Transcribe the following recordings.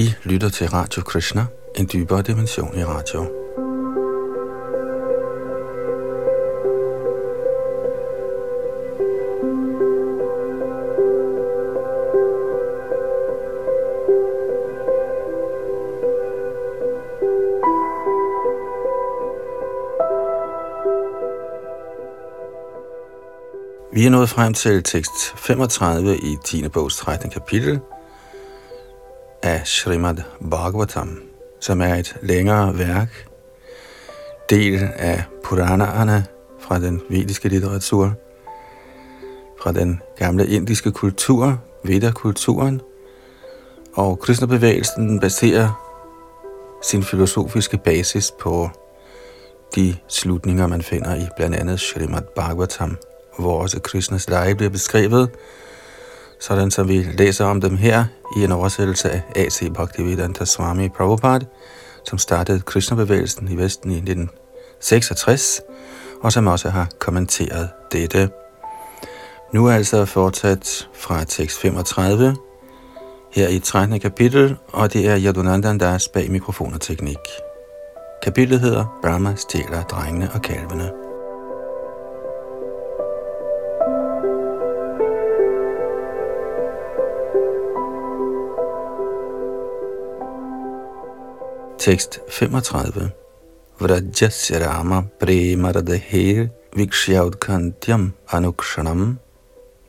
I lytter til Radio Krishna, en dybere dimension i radio. Vi er nået frem til tekst 35 i 10. bogs 13. kapitel, af Srimad Bhagavatam, som er et længere værk, del af Puranaerne fra den vediske litteratur, fra den gamle indiske kultur, Veda-kulturen, og Krishna-bevægelsen baserer sin filosofiske basis på de slutninger, man finder i blandt andet Srimad Bhagavatam, hvor også Krishnas leje bliver beskrevet, sådan som vi læser om dem her i en oversættelse af A.C. Bhaktivedanta Swami Prabhupada, som startede Krishna-bevægelsen i Vesten i 1966, og som også har kommenteret dette. Nu er altså fortsat fra tekst 35, her i 13. kapitel, og det er Yadunandan Das bag mikrofon og teknik. Kapitlet hedder Brahma stjæler drengene og kalvene. Tekst 35. Vrajasya Rama premaradahir vikshyaudkantyam Anukshanam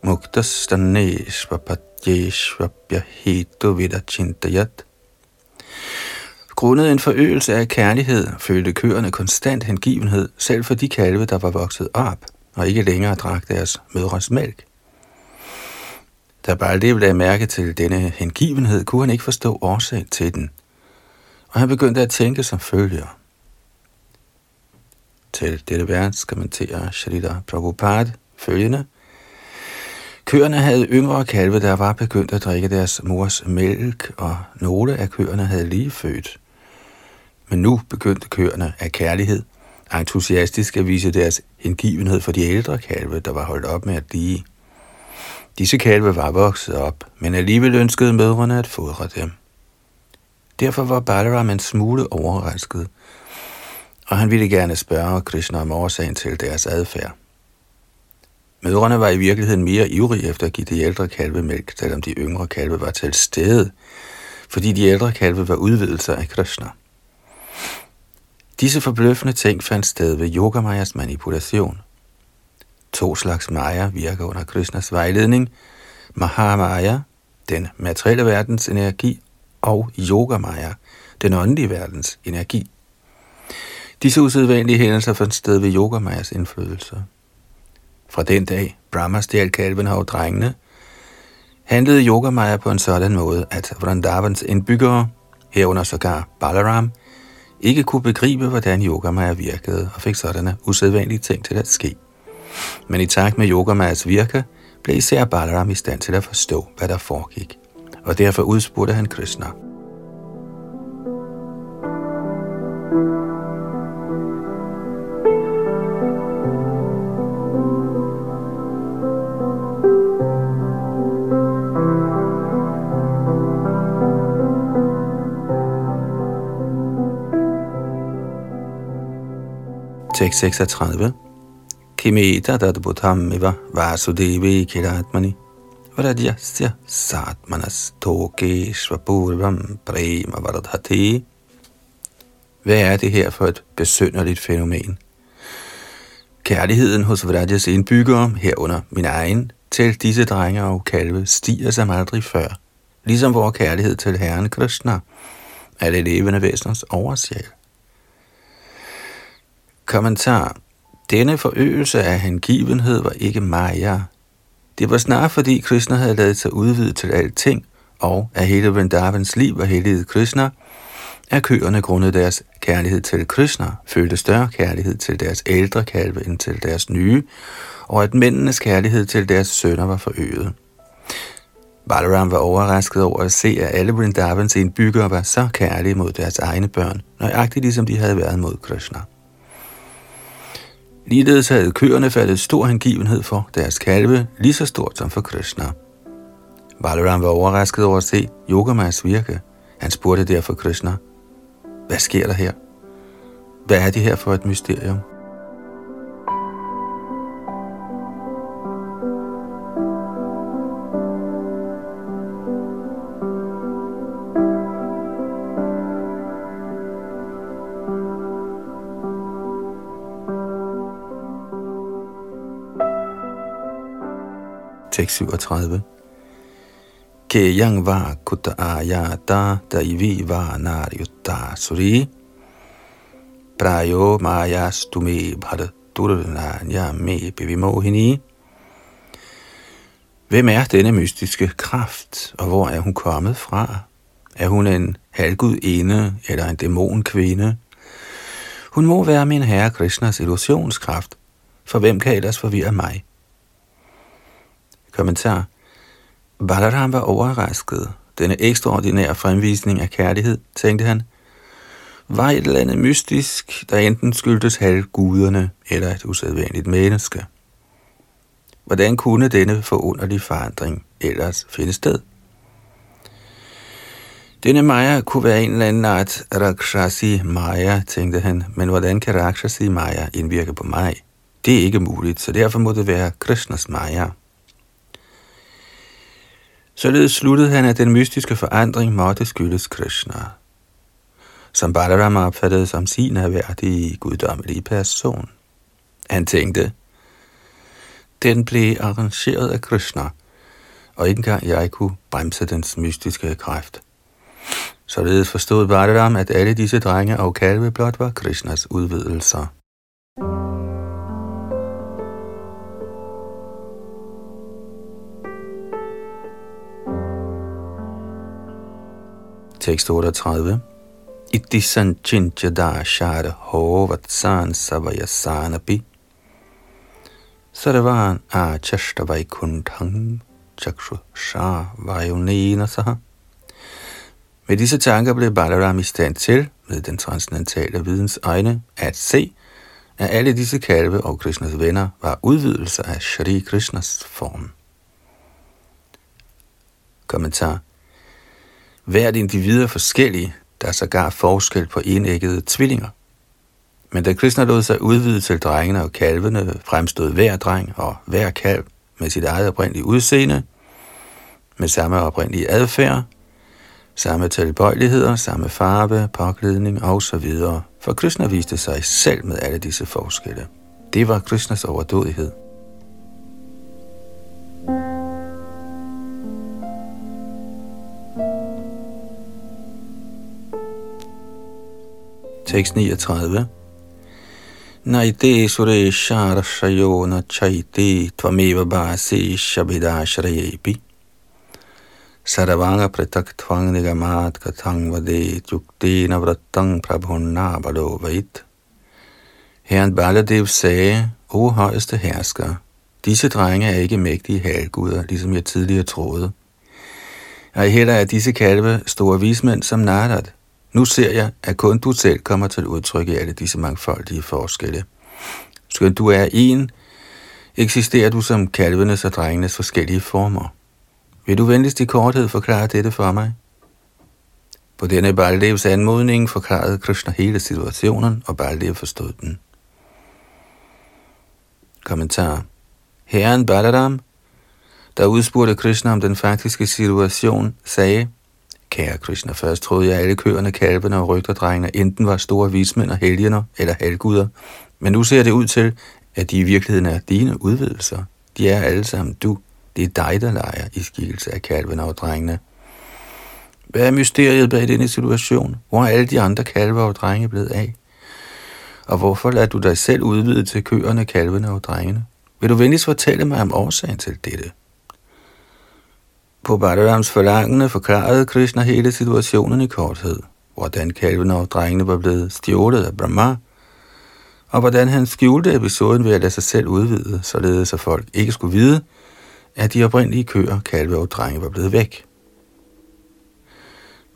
muktastaneshvapatyeshvapyahetu Vidachintayat Grundet en forøgelse af kærlighed følte køerne konstant hengivenhed, selv for de kalve, der var vokset op og ikke længere drak deres mødres mælk. Da Baldev lagde mærke til denne hengivenhed, kunne han ikke forstå årsag til den – og han begyndte at tænke som følger. Til dette vers kommenterer Shalita Prabhupada følgende. Køerne havde yngre kalve, der var begyndt at drikke deres mors mælk, og nogle af køerne havde lige født. Men nu begyndte køerne af kærlighed entusiastisk at vise deres hengivenhed for de ældre kalve, der var holdt op med at lige. Disse kalve var vokset op, men alligevel ønskede mødrene at fodre dem. Derfor var Balaram en smule overrasket, og han ville gerne spørge Krishna om årsagen til deres adfærd. Mødrene var i virkeligheden mere ivrige efter at give de ældre kalve mælk, selvom de yngre kalve var til stede, fordi de ældre kalve var udvidelser af Krishna. Disse forbløffende ting fandt sted ved Yogamayas manipulation. To slags Maya virker under Krishnas vejledning. Mahamaya, den materielle verdens energi, og Yogamaya, den åndelige verdens energi. Disse usædvanlige hændelser fandt sted ved Yogamayas indflydelse. Fra den dag, Brahma stjal kalven og drengene, handlede Yogamaya på en sådan måde, at Vrindavans indbyggere, herunder sågar Balaram, ikke kunne begribe, hvordan Yogamaya virkede og fik sådanne usædvanlige ting til at ske. Men i takt med Yogamayas virke, blev især Balaram i stand til at forstå, hvad der foregik og derfor udspurgte han Krishna. Tekst 36. Kimeta dadbutam iva vasudevi kiratmani Vrajasya satmanas toke svapurvam prema vardhati. Hvad er det her for et besynderligt fænomen? Kærligheden hos Vrajas indbyggere, herunder min egen, til disse drenge og kalve, stiger som aldrig før, ligesom vores kærlighed til Herren Krishna, er det levende væseners oversjæl. Kommentar. Denne forøgelse af hengivenhed var ikke Maja, det var snart fordi Krishna havde lavet sig udvide til alting, og at hele Vrindavans liv var helliget Krishna, at køerne grundet deres kærlighed til Krishna følte større kærlighed til deres ældre kalve end til deres nye, og at mændenes kærlighed til deres sønner var forøget. Balaram var overrasket over at se, at alle Vrindavans indbyggere var så kærlige mod deres egne børn, nøjagtigt ligesom de havde været mod Krishna. Ligeledes havde køerne faldet stor hengivenhed for deres kalve, lige så stort som for Krishna. Balaram var overrasket over at se Yogamas virke. Han spurgte derfor Krishna, hvad sker der her? Hvad er det her for et mysterium? 637. Ke yang va kuta ayata daivi va naryutta suri prayo maya stume bhada ya me bevimohini Hvem er denne mystiske kraft, og hvor er hun kommet fra? Er hun en halvgudinde eller en dæmonkvinde? Hun må være min herre Krishnas illusionskraft, for hvem kan ellers forvirre mig? Kommentar. Balaram var overrasket. Denne ekstraordinære fremvisning af kærlighed, tænkte han, var et eller andet mystisk, der enten skyldtes halvguderne eller et usædvanligt menneske. Hvordan kunne denne forunderlige forandring ellers finde sted? Denne Maya kunne være en eller anden art Rakshasi Maya, tænkte han, men hvordan kan Rakshasi Maya indvirke på mig? Det er ikke muligt, så derfor må det være Krishnas Maya. Således sluttede han, at den mystiske forandring måtte skyldes Krishna, som Balarama opfattede som sin erhverdige guddommelige person. Han tænkte, den blev arrangeret af Krishna, og ikke engang jeg kunne bremse dens mystiske kræft. Således forstod Balaram, at alle disse drenge og kalve blot var Krishnas udvidelser. Tekst 38. Itti sanchincha dashara ho vatsan savayasanapi sarvan achashta vaikunthang chakshu sha vayunena saha. Med disse tanker blev Balaram i stand til, med den transcendentale videns øjne, at se, at alle disse kalve og Krishnas venner var udvidelser af Shri Krishnas form. Kommentar Hvert individ er forskellige. der er sågar forskel på enæggede tvillinger. Men da Krishna lod sig udvide til drengene og kalvene, fremstod hver dreng og hver kalv med sit eget oprindelige udseende, med samme oprindelige adfærd, samme tilbøjeligheder, samme farve, påklædning osv. For Krishna viste sig selv med alle disse forskelle. Det var Krishnas overdådighed. Tekst 39. Naite suresha rashayo chaite chaiti tvameva basi shabhida shrayepi. Saravanga pratak tvang nigamat katang vade yukti navrattang prabhunna vait. Herren Baladev sagde, O højeste hersker, disse drenge er ikke mægtige halvguder, ligesom jeg tidligere troede. Og heller er disse kalve store vismænd som Narad, nu ser jeg, at kun du selv kommer til udtryk i alle disse mangfoldige forskelle. Skønt du er en, eksisterer du som kalvenes og drengenes forskellige former. Vil du venligst i korthed forklare dette for mig? På denne Baldevs anmodning forklarede Krishna hele situationen, og Baldev forstod den. Kommentar. Herren Balaram, der udspurgte Krishna om den faktiske situation, sagde, Kære Krishna, først troede jeg, at alle køerne, kalvene og rygterdrengene enten var store vismænd og helgener eller halvguder, men nu ser det ud til, at de i virkeligheden er dine udvidelser. De er alle sammen du. Det er dig, der leger i skikkelse af kalvene og drengene. Hvad er mysteriet bag denne situation? Hvor er alle de andre kalve og drenge blevet af? Og hvorfor lader du dig selv udvide til køerne, kalvene og drengene? Vil du venligst fortælle mig om årsagen til dette? På Balarams forlangende forklarede Krishna hele situationen i korthed, hvordan kalvene og drengene var blevet stjålet af Brahma, og hvordan han skjulte episoden ved at lade sig selv udvide, således at folk ikke skulle vide, at de oprindelige køer, kalve og drenge var blevet væk.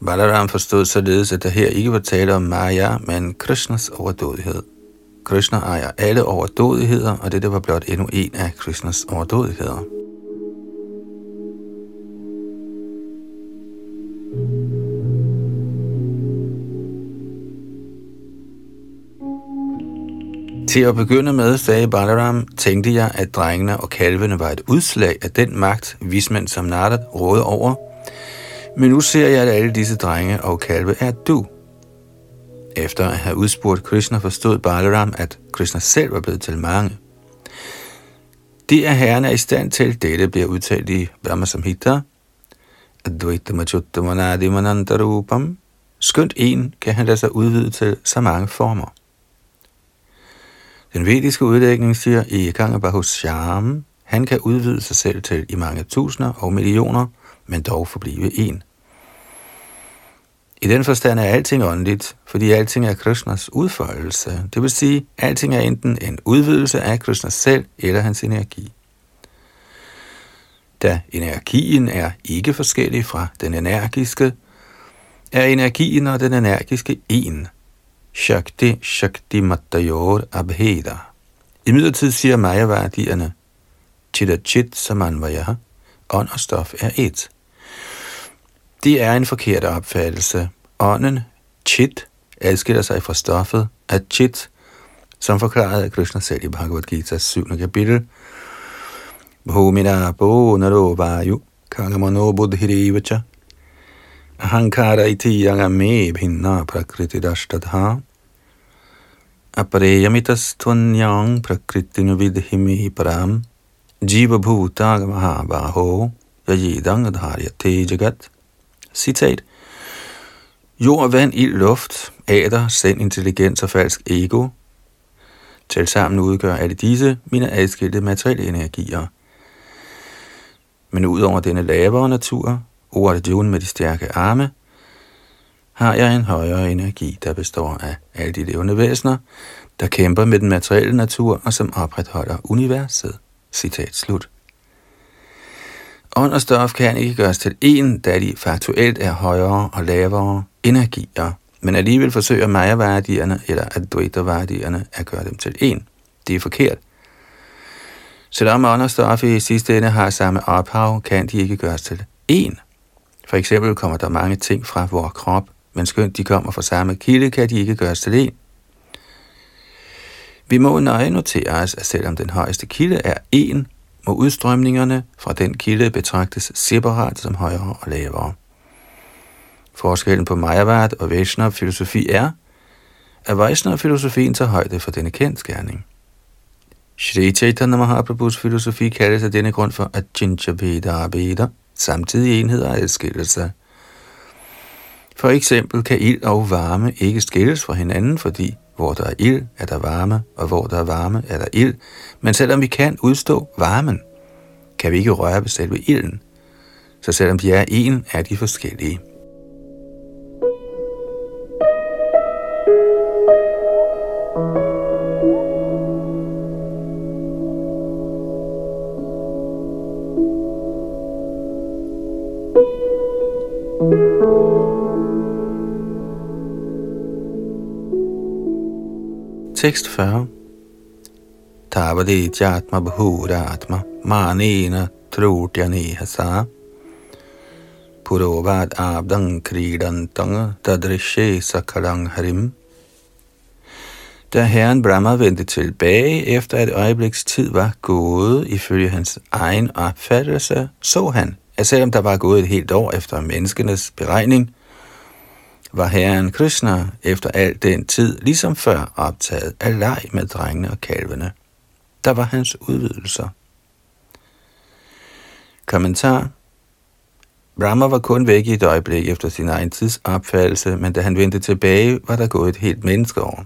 Balaram forstod således, at der her ikke var tale om Maya, men Krishnas overdådighed. Krishna ejer alle overdådigheder, og dette var blot endnu en af Krishnas overdådigheder. Til at begynde med, sagde Balaram, tænkte jeg, at drengene og kalvene var et udslag af den magt, vismænd som Narad rådede over. Men nu ser jeg, at alle disse drenge og kalve er du. Efter at have udspurgt Krishna, forstod Balaram, at Krishna selv var blevet til mange. Det, at herren er i stand til dette, bliver udtalt i Brahma Samhita. Advaita Skønt en kan han lade sig udvide til så mange former. Den vediske udlægning siger i Gangabahus Sham, han kan udvide sig selv til i mange tusinder og millioner, men dog forblive en. I den forstand er alting åndeligt, fordi alting er Krishnas udførelse. Det vil sige, alting er enten en udvidelse af Krishna selv eller hans energi. Da energien er ikke forskellig fra den energiske, er energien og den energiske en. Shakti Shakti Matayor Abheda. I midlertid siger Mayavadierne, Chitta Chit Samanvaya, ånd og stof er et. Det er en forkert opfattelse. Ånden, Chit, adskiller sig fra stoffet at Chit, som forklaret af Krishna selv i Bhagavad Gita 7. kapitel. Bhumina bo naro vayu kagamano buddhirivacha Ahankara iti yagame bhinna prakriti dashtadha. Apareyamitas tvanyang prakriti vidhimi param. Jiva bhuta mahabaho yajidang dharya jagat. Citat. Jord, vand, ild, luft, æder, sand, intelligens og falsk ego. Til sammen udgør alle disse mine adskilte materielle energier. Men udover denne lavere natur, Urdjun med de stærke arme, har jeg en højere energi, der består af alle de levende væsener, der kæmper med den materielle natur og som opretholder universet. Citat slut. Ånd og stof kan ikke gøres til én, da de faktuelt er højere og lavere energier, men alligevel forsøger mayavardierne eller advaitavardierne at gøre dem til én. Det er forkert. Selvom ånd og stof i sidste ende har samme ophav, kan de ikke gøres til én. For eksempel kommer der mange ting fra vores krop, men skønt de kommer fra samme kilde, kan de ikke gøres til en. Vi må nøje notere os, at selvom den højeste kilde er en, må udstrømningerne fra den kilde betragtes separat som højere og lavere. Forskellen på Majavad og Vaishnav filosofi er, at Vaishnav filosofien tager højde for denne kendskærning. Shri Chaitanya Mahaprabhus filosofi kaldes af denne grund for Ajincha Veda Veda, samtidig enheder og sig. For eksempel kan ild og varme ikke skilles fra hinanden, fordi hvor der er ild, er der varme, og hvor der er varme, er der ild. Men selvom vi kan udstå varmen, kan vi ikke røre ved selve ilden. Så selvom de er en, er de forskellige. Tekst 40. Tavadi jatma bhura atma manena trutyaneha sa purovad abdang kridantang tadrishe sakalang harim. Da herren Brahma vendte tilbage efter et øjebliks tid var gået, ifølge hans egen opfattelse, så han, at selvom der var gået et helt år efter menneskenes beregning, var herren Krishna efter al den tid, ligesom før, optaget af leg med drengene og kalvene. Der var hans udvidelser. Kommentar Brahma var kun væk i et øjeblik efter sin egen tids opfattelse, men da han vendte tilbage, var der gået et helt menneskeår.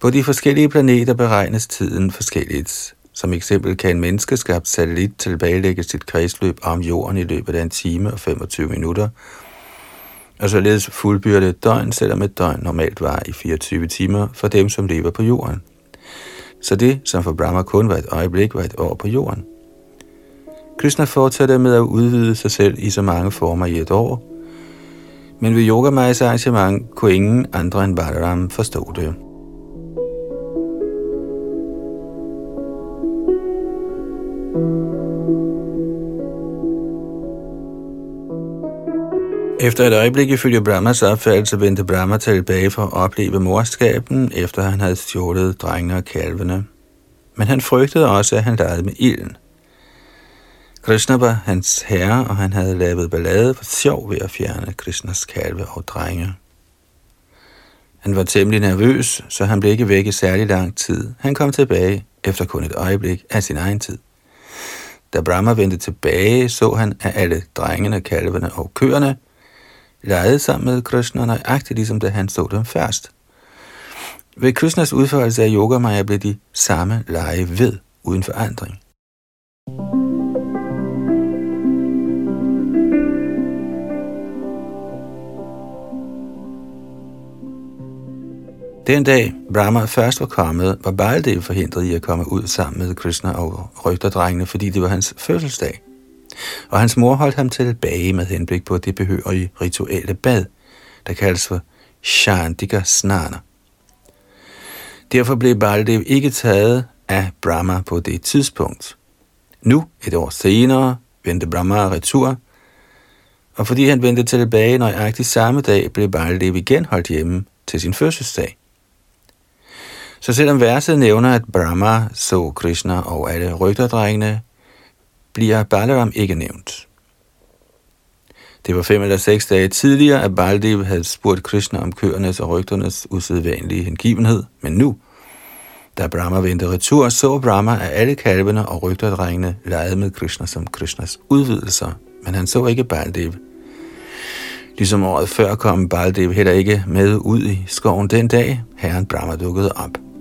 På de forskellige planeter beregnes tiden forskelligt. Som eksempel kan en menneskeskabt satellit tilbagelægge sit kredsløb om jorden i løbet af en time og 25 minutter, og således fuldbyrde et døgn, selvom et døgn normalt var i 24 timer for dem, som lever på jorden. Så det, som for Brahma kun var et øjeblik, var et år på jorden. Krishna fortsatte med at udvide sig selv i så mange former i et år, men ved Yoga Majas arrangement kunne ingen andre end Balaram forstå det. Efter et øjeblik ifølge Brahmas opfattelse vendte Brahma tilbage for at opleve morskaben, efter han havde stjålet drengene og kalvene. Men han frygtede også, at han legede med ilden. Krishna var hans herre, og han havde lavet ballade for sjov ved at fjerne Krishnas kalve og drenge. Han var temmelig nervøs, så han blev ikke væk i særlig lang tid. Han kom tilbage efter kun et øjeblik af sin egen tid. Da Brahma vendte tilbage, så han, at alle drengene, kalvene og køerne legede sammen med Krishna, nøjagtigt ligesom da han så dem først. Ved Krishnas udførelse af yoga Maya blev de samme lege ved, uden forandring. Den dag Brahma først var kommet, var Baldev forhindret i at komme ud sammen med Krishna og rygterdrengene, fordi det var hans fødselsdag. Og hans mor holdt ham tilbage med henblik på det behørige rituelle bad, der kaldes for Shandika Snana. Derfor blev Baldev ikke taget af Brahma på det tidspunkt. Nu, et år senere, vendte Brahma retur, og fordi han vendte tilbage nøjagtigt samme dag, blev Baldev igen holdt hjemme til sin fødselsdag. Så selvom verset nævner, at Brahma så Krishna og alle rygterdrengene, bliver Balaram ikke nævnt. Det var fem eller seks dage tidligere, at Baldev havde spurgt Krishna om køernes og rygternes usædvanlige hengivenhed, men nu, da Brahma vendte retur, så Brahma, at alle kalvene og rygterdrengene legede med Krishna som Krishnas udvidelser, men han så ikke Baldev. Ligesom året før kom Baldev heller ikke med ud i skoven den dag, herren Brahma dukkede op.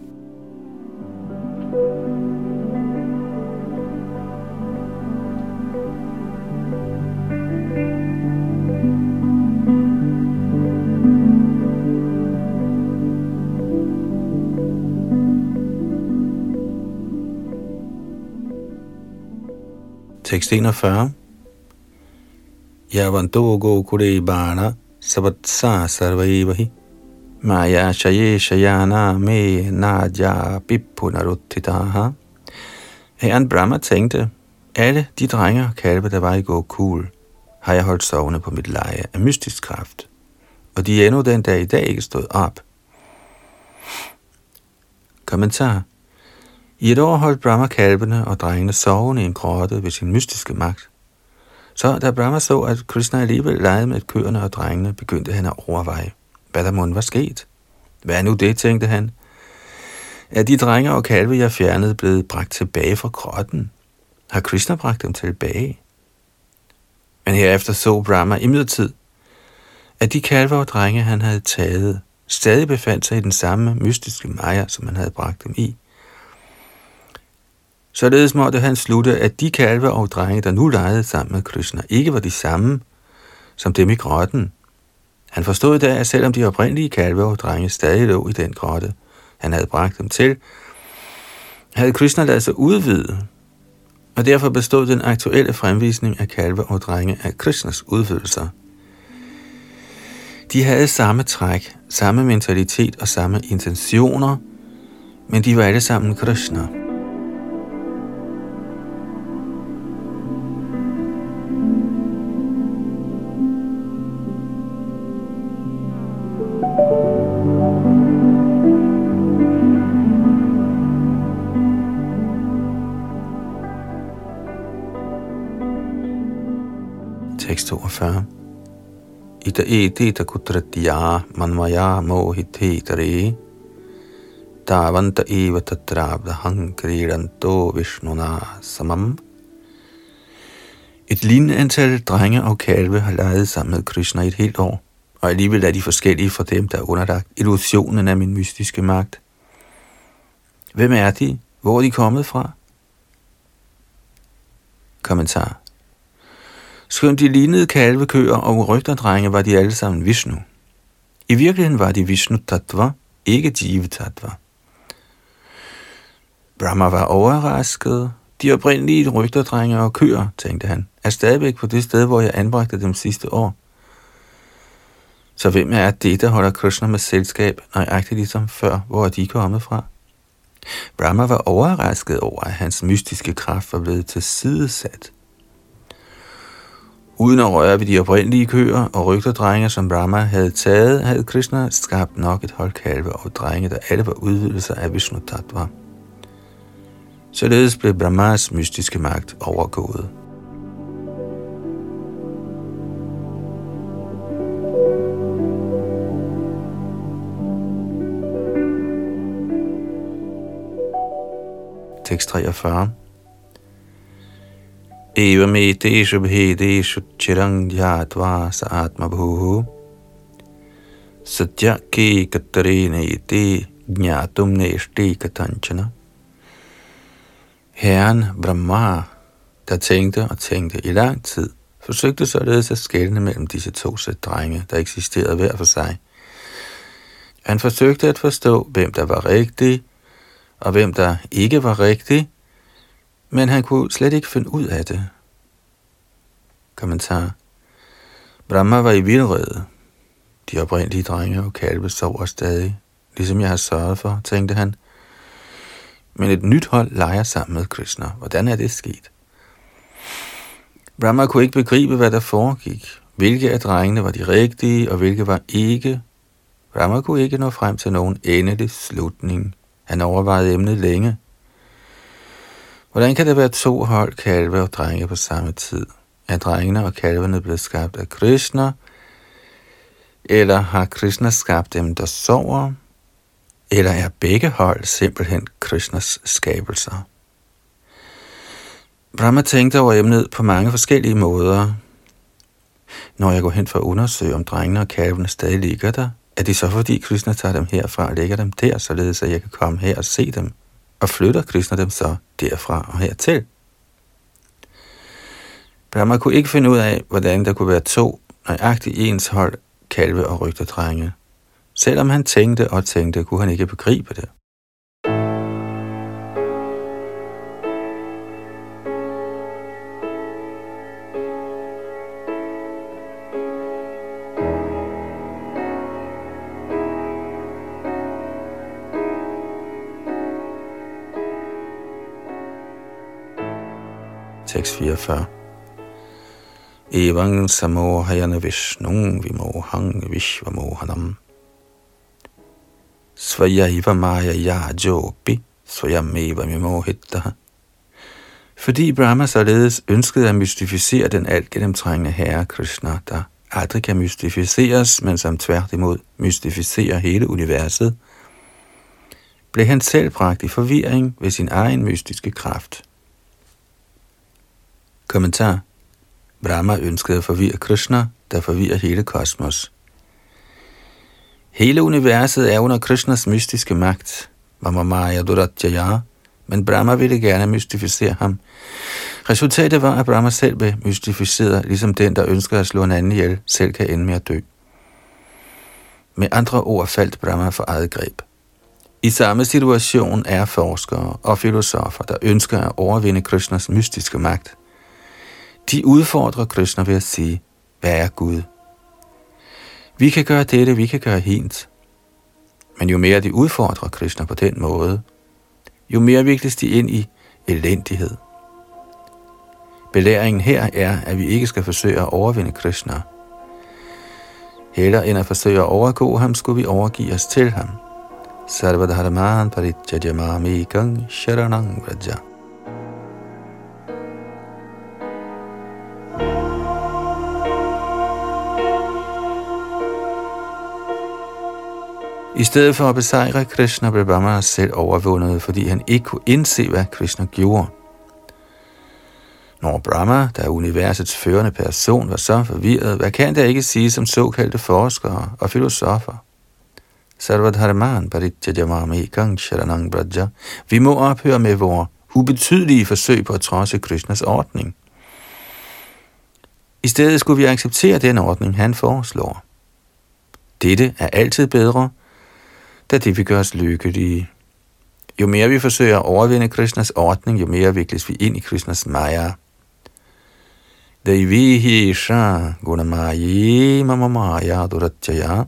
Tekst 41. Yavantogo bana savatsa sarvaivahi maya shaye shayana me naja pipunaruttitaha. Herren Brahma tænkte, alle de drenge og kalve, der var i går cool, har jeg holdt sovende på mit leje af mystisk kraft, og de er endnu den dag i dag ikke stået op. Kommentar i et år holdt Brahma kalvene og drengene sovende i en grotte ved sin mystiske magt. Så da Brahma så, at Krishna alligevel legede med køerne og drengene, begyndte han at overveje, hvad der måtte var sket. Hvad er nu det, tænkte han. Er de drenge og kalve, jeg fjernede, blevet bragt tilbage fra grotten? Har Krishna bragt dem tilbage? Men herefter så Brahma imidlertid, at de kalve og drenge, han havde taget, stadig befandt sig i den samme mystiske maja, som han havde bragt dem i. Således måtte han slutte, at de kalve og drenge, der nu legede sammen med Krishna, ikke var de samme som dem i grotten. Han forstod da, at selvom de oprindelige kalve og drenge stadig lå i den grotte, han havde bragt dem til, havde Krishna ladet sig udvide, og derfor bestod den aktuelle fremvisning af kalve og drenge af Krishnas udvidelser. De havde samme træk, samme mentalitet og samme intentioner, men de var alle sammen Krishna. 42. Ita ita e, kutratya manmaya mohite tavanta e. e, eva tatrabdahang kridanto vishnuna samam. Et lignende antal drenge og kalve har leget sammen med Krishna i et helt år, og alligevel er de forskellige fra dem, der er underlagt illusionen af min mystiske magt. Hvem er de? Hvor er de kommet fra? Kommentar Skønt de lignede kalvekøer og rygterdrenge, var de alle sammen Vishnu. I virkeligheden var de Vishnu Tattva, ikke Jiva Tattva. Brahma var overrasket. De oprindelige rygterdrenge og køer, tænkte han, er stadigvæk på det sted, hvor jeg anbragte dem sidste år. Så hvem er det, der holder Krishna med selskab, nøjagtigt ligesom før, hvor er de kommet fra? Brahma var overrasket over, at hans mystiske kraft var blevet tilsidesat. Uden at røre ved de oprindelige køer og rygterdrenge, som Brahma havde taget, havde Krishna skabt nok et hold kalve og drenge, der alle var udvidelser af Vishnu Tattva. Således blev Brahmas mystiske magt overgået. Tekst 43 एवमेतेषु भेदेषु चिरं ध्यात्वा स आत्मभूः सत्यकेकतरेणेति ज्ञातुं नेष्टि कथञ्चन Herren Brahma, der tænkte og tænkte i lang tid, forsøgte således at skelne mellem disse to sæt drenge, der eksisterede hver for sig. Han forsøgte at forstå, hvem der var rigtig, og hvem der ikke var rigtig, men han kunne slet ikke finde ud af det. Kommentar. Brahma var i vildrede. De oprindelige drenge og kalve sover stadig, ligesom jeg har sørget for, tænkte han. Men et nyt hold leger sammen med Krishna. Hvordan er det sket? Brahma kunne ikke begribe, hvad der foregik. Hvilke af drengene var de rigtige, og hvilke var ikke. Brahma kunne ikke nå frem til nogen endelig slutning. Han overvejede emnet længe. Hvordan kan der være to hold kalve og drenge på samme tid? Er drengene og kalvene blevet skabt af Krishna? Eller har Krishna skabt dem, der sover? Eller er begge hold simpelthen Krishnas skabelser? Brahma tænkte over emnet på mange forskellige måder. Når jeg går hen for at undersøge, om drengene og kalvene stadig ligger der, er det så fordi Krishna tager dem herfra og lægger dem der, således at jeg kan komme her og se dem? Og flytter Krishna dem så derfra og hertil? Brahma kunne ikke finde ud af, hvordan der kunne være to nøjagtigt ens hold kalve og rygterdrenge. Selvom han tænkte og tænkte, kunne han ikke begribe det. Tekst 44 Evang samohayana vishnung vimohang vishvamohanam Svayaiva maya yajopi svayameva mimohitta Fordi Brahma således ønskede at mystificere den alt gennemtrængende herre Krishna, der aldrig kan mystificeres, men som tværtimod mystificerer hele universet, blev han selv bragt i forvirring ved sin egen mystiske kraft. Kommentar Brahma ønskede at forvirre Krishna, der forvirrer hele kosmos. Hele universet er under Krishnas mystiske magt, Maya Duratjaya, men Brahma ville gerne mystificere ham. Resultatet var, at Brahma selv blev mystificeret, ligesom den, der ønsker at slå en anden ihjel, selv kan ende med at dø. Med andre ord faldt Brahma for eget greb. I samme situation er forskere og filosofer, der ønsker at overvinde Krishnas mystiske magt – de udfordrer Krishna ved at sige, hvad er Gud? Vi kan gøre dette, vi kan gøre hint. Men jo mere de udfordrer Krishna på den måde, jo mere vikles de ind i elendighed. Belæringen her er, at vi ikke skal forsøge at overvinde Krishna. Heller end at forsøge at overgå ham, skulle vi overgive os til ham. Sarvadharman paritjajamami gang sharanang vraja. I stedet for at besejre Krishna, blev Brahma selv overvundet, fordi han ikke kunne indse, hvad Krishna gjorde. Når Brahma, der er universets førende person, var så forvirret, hvad kan der ikke sige som såkaldte forskere og filosofer? Sarvadharman paritjajamami kang sharanang braja. Vi må ophøre med vores ubetydelige forsøg på at trodse Krishnas ordning. I stedet skulle vi acceptere den ordning, han foreslår. Dette er altid bedre, da det vil gøre os lykkelige. Jo mere vi forsøger at overvinde Krishnas ordning, jo mere vikles vi ind i Krishnas maya. Devihi sha gunamayi mamamaya duratjaya.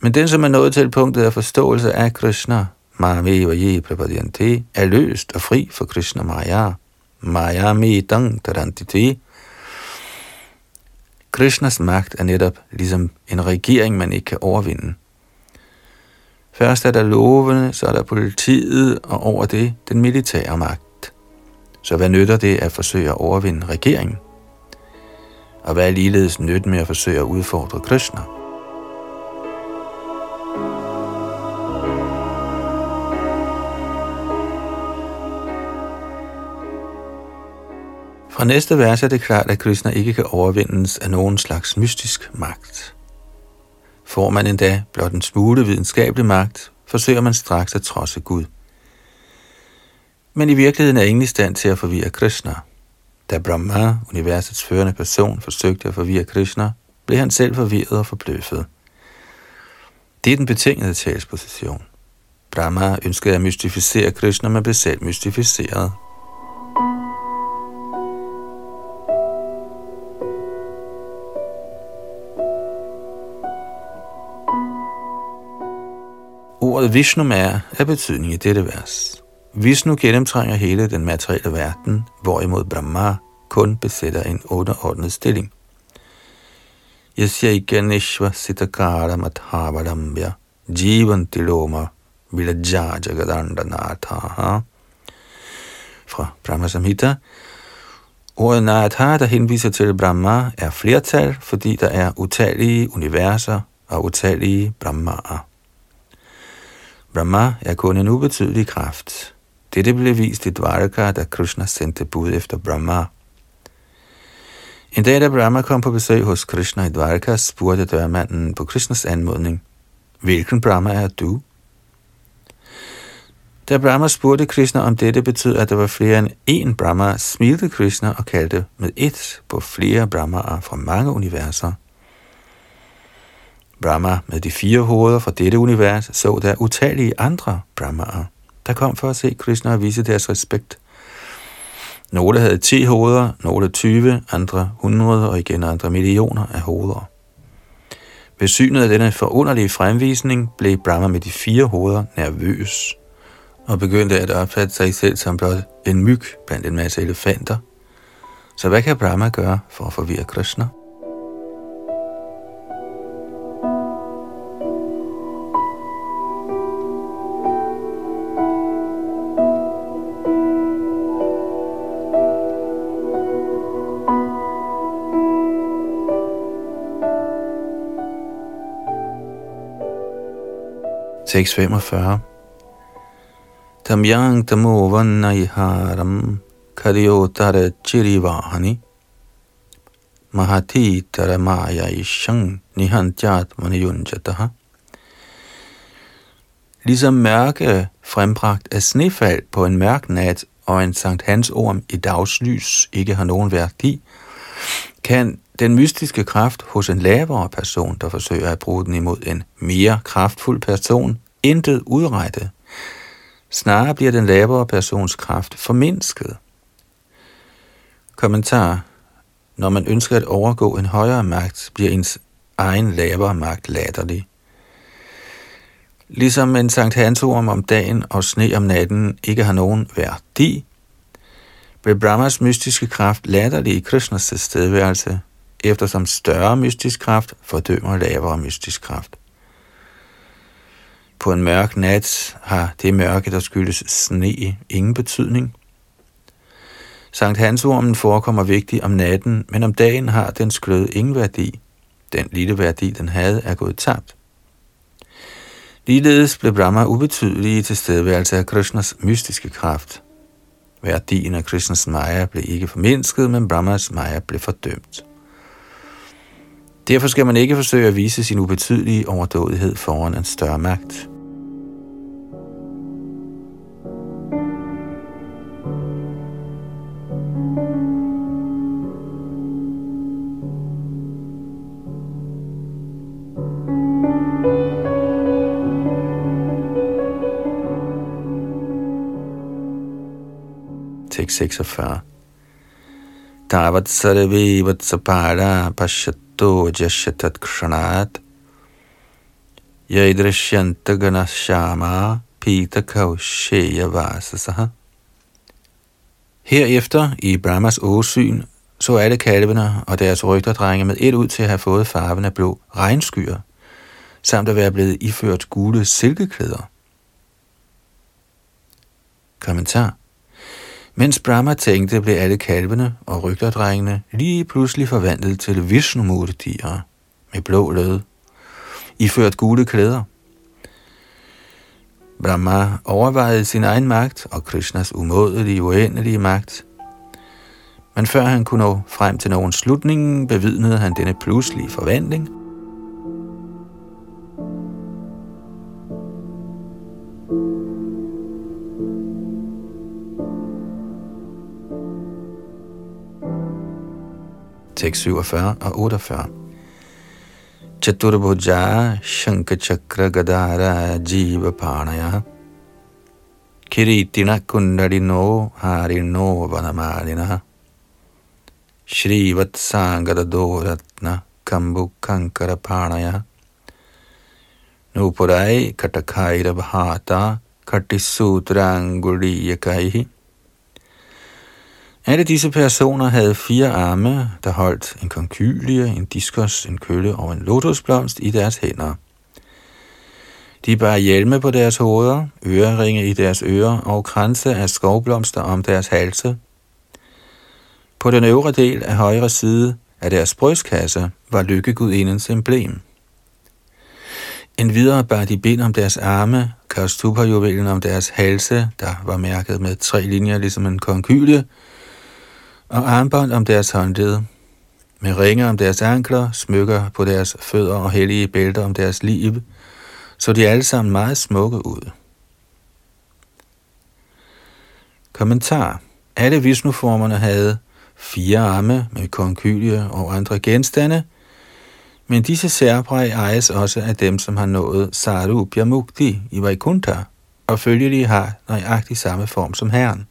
Men den, som er nået til punktet af forståelse af Krishna, Mame Vaye er løst og fri for Krishna Maya. Maya Medang Tarantiti. Krishnas magt er netop ligesom en regering, man ikke kan overvinde. Først er der lovene, så er der politiet, og over det den militære magt. Så hvad nytter det at forsøge at overvinde regeringen? Og hvad er ligeledes nyt med at forsøge at udfordre Krishna? Fra næste vers er det klart, at Krishna ikke kan overvindes af nogen slags mystisk magt. Får man endda blot en smule videnskabelig magt, forsøger man straks at trodse Gud. Men i virkeligheden er ingen i stand til at forvirre Krishna. Da Brahma, universets førende person, forsøgte at forvirre Krishna, blev han selv forvirret og forbløffet. Det er den betingede talsposition. Brahma ønskede at mystificere Krishna, men blev selv mystificeret Ordet Vishnu er af betydning i dette vers. Vishnu gennemtrænger hele den materielle verden, hvorimod Brahma kun besætter en underordnet stilling. Yasya Ganeshva Sitakara Madhavarambya Jivan Tiloma Vilajaja Jagadandanatha fra Brahma Samhita. Ordet Natha, der henviser til Brahma, er flertal, fordi der er utallige universer og utallige Brahmaer. Brahma er kun en ubetydelig kraft. Dette blev vist i Dvaraka, da Krishna sendte bud efter Brahma. En dag, da Brahma kom på besøg hos Krishna i Dvaraka, spurgte dørmanden på Krishnas anmodning, Hvilken Brahma er du? Da Brahma spurgte Krishna om dette betød, at der var flere end én Brahma, smilte Krishna og kaldte med et på flere Brahmaer fra mange universer. Brahma med de fire hoveder fra dette univers så der utallige andre Brahmaer, der kom for at se Krishna og vise deres respekt. Nogle havde 10 hoveder, nogle 20, andre 100 og igen andre millioner af hoveder. Ved synet af denne forunderlige fremvisning blev Brahma med de fire hoveder nervøs og begyndte at opfatte sig selv som blot en myg blandt en masse elefanter. Så hvad kan Brahma gøre for at forvirre Krishna? 645. Tamyang tamo vannaiharam karyotara chirivahani mahati taramaya ishang nihantyat maniyunjataha. Ligesom mørke frembragt af snefald på en mørk nat og en Sankt Hans orm i dagslys ikke har nogen værdi, kan den mystiske kraft hos en lavere person, der forsøger at bruge den imod en mere kraftfuld person, intet udrette. Snarere bliver den lavere persons kraft formindsket. Kommentar. Når man ønsker at overgå en højere magt, bliver ens egen lavere magt latterlig. Ligesom en Sankt Hansorm om dagen og sne om natten ikke har nogen værdi, blev Brahmas mystiske kraft latterlig i Krishnas tilstedeværelse, eftersom større mystisk kraft fordømmer lavere mystisk kraft. På en mørk nat har det mørke, der skyldes sne, ingen betydning. Sankt Hansormen forekommer vigtig om natten, men om dagen har dens glød ingen værdi. Den lille værdi, den havde, er gået tabt. Ligeledes blev Brahma ubetydelig i tilstedeværelse af Krishnas mystiske kraft. Værdien af Krishnas Maya blev ikke formindsket, men Brahmas Maya blev fordømt. Derfor skal man ikke forsøge at vise sin ubetydelige overdådighed foran en større magt. 46. Tavat sarve vatsapara pashat jashatat kshanat yaidrashyanta ganashama pita. Herefter i Brahmas åsyn så alle kalvene og deres rygterdrenge med et ud til at have fået farven af blå regnskyer, samt at være blevet iført gule silkeklæder. Kommentar mens Brahma tænkte, blev alle kalvene og rygterdrengene lige pludselig forvandlet til vishnumurtier med blå lød, iført gule klæder. Brahma overvejede sin egen magt og Krishnas umådelige, uendelige magt. Men før han kunne nå frem til nogen slutning, bevidnede han denne pludselige forvandling – tekst 47 og 48. Chaturbhuja Shankachakra Gadara Jiva Panaya Kiritina Kundadino Harino Vanamalina Shrivat Sangadadoratna Kambu Kankara Panaya Nupurai Katakaira Bhata Katisutranguliyakai alle disse personer havde fire arme, der holdt en konkylie, en diskos, en kølle og en lotusblomst i deres hænder. De bar hjelme på deres hoveder, øreringe i deres ører og kranse af skovblomster om deres halse. På den øvre del af højre side af deres brystkasse var lykkegudindens emblem. Endvidere bar de bind om deres arme, kastuperjuvelen om deres halse, der var mærket med tre linjer ligesom en konkylie, og armbånd om deres håndled, med ringe om deres ankler, smykker på deres fødder og hellige bælter om deres liv, så de alle sammen meget smukke ud. Kommentar. Alle Vishnu-formerne havde fire arme med konkylie og andre genstande, men disse særpræg ejes også af dem, som har nået Sarupya Mukti i Vaikuntha, og følgelig har nøjagtig samme form som Herren.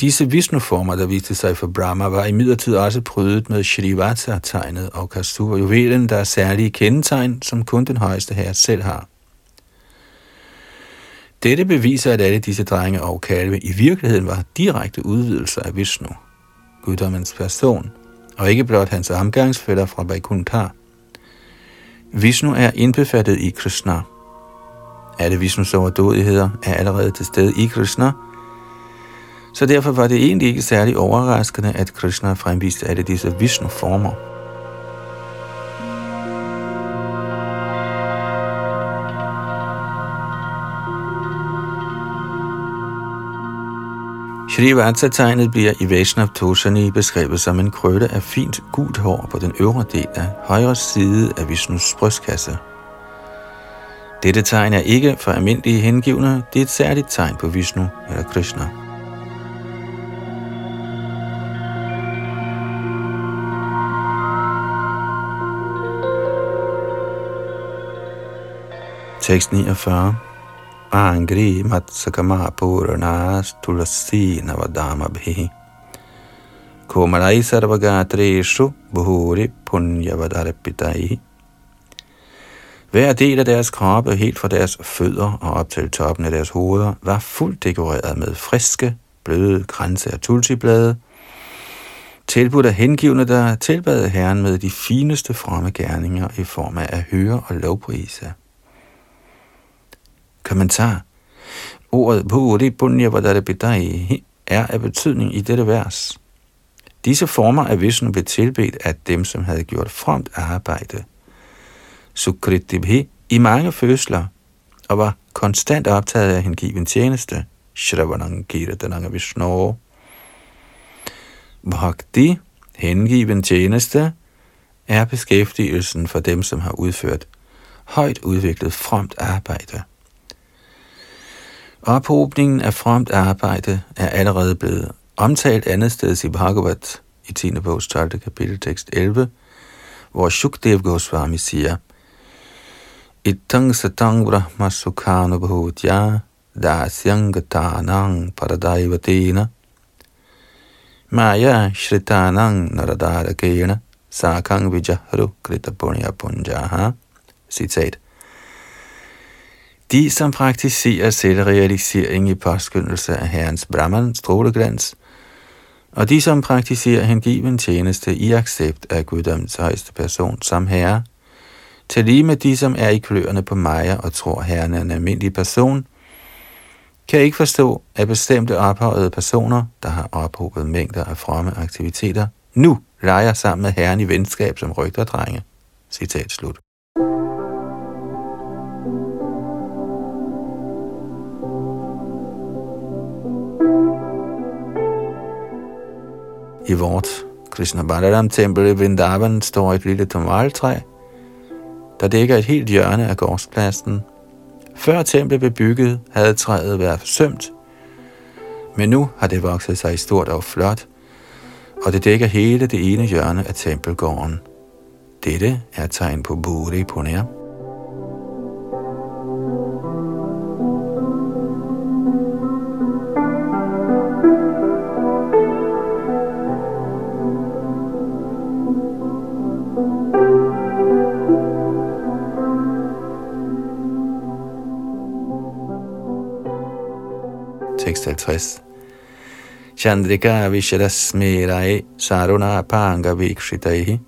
Disse Vishnu-former, der viste sig for Brahma, var imidlertid også prydet med Shrivata-tegnet og Kastur juvelen, der er særlige kendetegn, som kun den højeste herre selv har. Dette beviser, at alle disse drenge og kalve i virkeligheden var direkte udvidelser af Vishnu, guddommens person, og ikke blot hans omgangsfælder fra Vaikuntha. Vishnu er indbefattet i Krishna. Alle Vishnus overdådigheder er allerede til stede i Krishna – så derfor var det egentlig ikke særlig overraskende, at Krishna fremviste alle disse Vishnu-former. Shrivata-tegnet bliver i Vaishnav Toshani beskrevet som en krølle af fint gult hår på den øvre del af højre side af Vishnus brystkasse. Dette tegn er ikke for almindelige hengivne, det er et særligt tegn på Vishnu eller Krishna. Tekst 49. Angri matsakama puranas tulasi navadama bhi. Komalai sarvagatreshu bhuri punyavadarpitai. Hver del af deres kroppe, helt fra deres fødder og op til toppen af deres hoveder, var fuldt dekoreret med friske, bløde kranse af tulsiblade, tilbudt af hengivne, der tilbad Herren med de fineste fromme gerninger i form af at høre og lovprise. Kommentar. Ordet Bhuri Punya Vadarapitai er af betydning i dette vers. Disse former af Vishnu blev tilbedt af dem, som havde gjort fromt arbejde. Sukritibhi i mange fødsler og var konstant optaget af hengiven tjeneste. Shravanang Dananga Vishnu. Bhakti, hengiven tjeneste, er beskæftigelsen for dem, som har udført højt udviklet fromt arbejde. Ophobningen af fromt arbejde er allerede blevet omtalt andet sted i Bhagavat i 10. bogs 12. kapitel tekst 11, hvor Shukdev Goswami siger, Itang satang brahma sukhanu bhutya dasyang paradaivatena maya shritanang naradarakena sakang vijahru krita punjaha. Citat. De, som praktiserer selvrealisering i påskyndelse af Herrens Brahman stråleglans, Og de, som praktiserer hengiven tjeneste i accept af guddoms højeste person som herre, til lige med de, som er i kløerne på Maja og tror, herren er en almindelig person, kan ikke forstå, at bestemte ophøjede personer, der har ophobet mængder af fromme aktiviteter, nu leger sammen med herren i venskab som rygterdrenge. Citat slut. I vort Krishna Balaram tempel i Vrindavan står et lille tomaltræ, der dækker et helt hjørne af gårdspladsen. Før templet blev bygget, havde træet været forsømt, men nu har det vokset sig stort og flot, og det dækker hele det ene hjørne af tempelgården. Dette er tegn på Buri Punya. Tekst 50. Chandrika Vishadasmirai Saruna Panga Vikshitaihi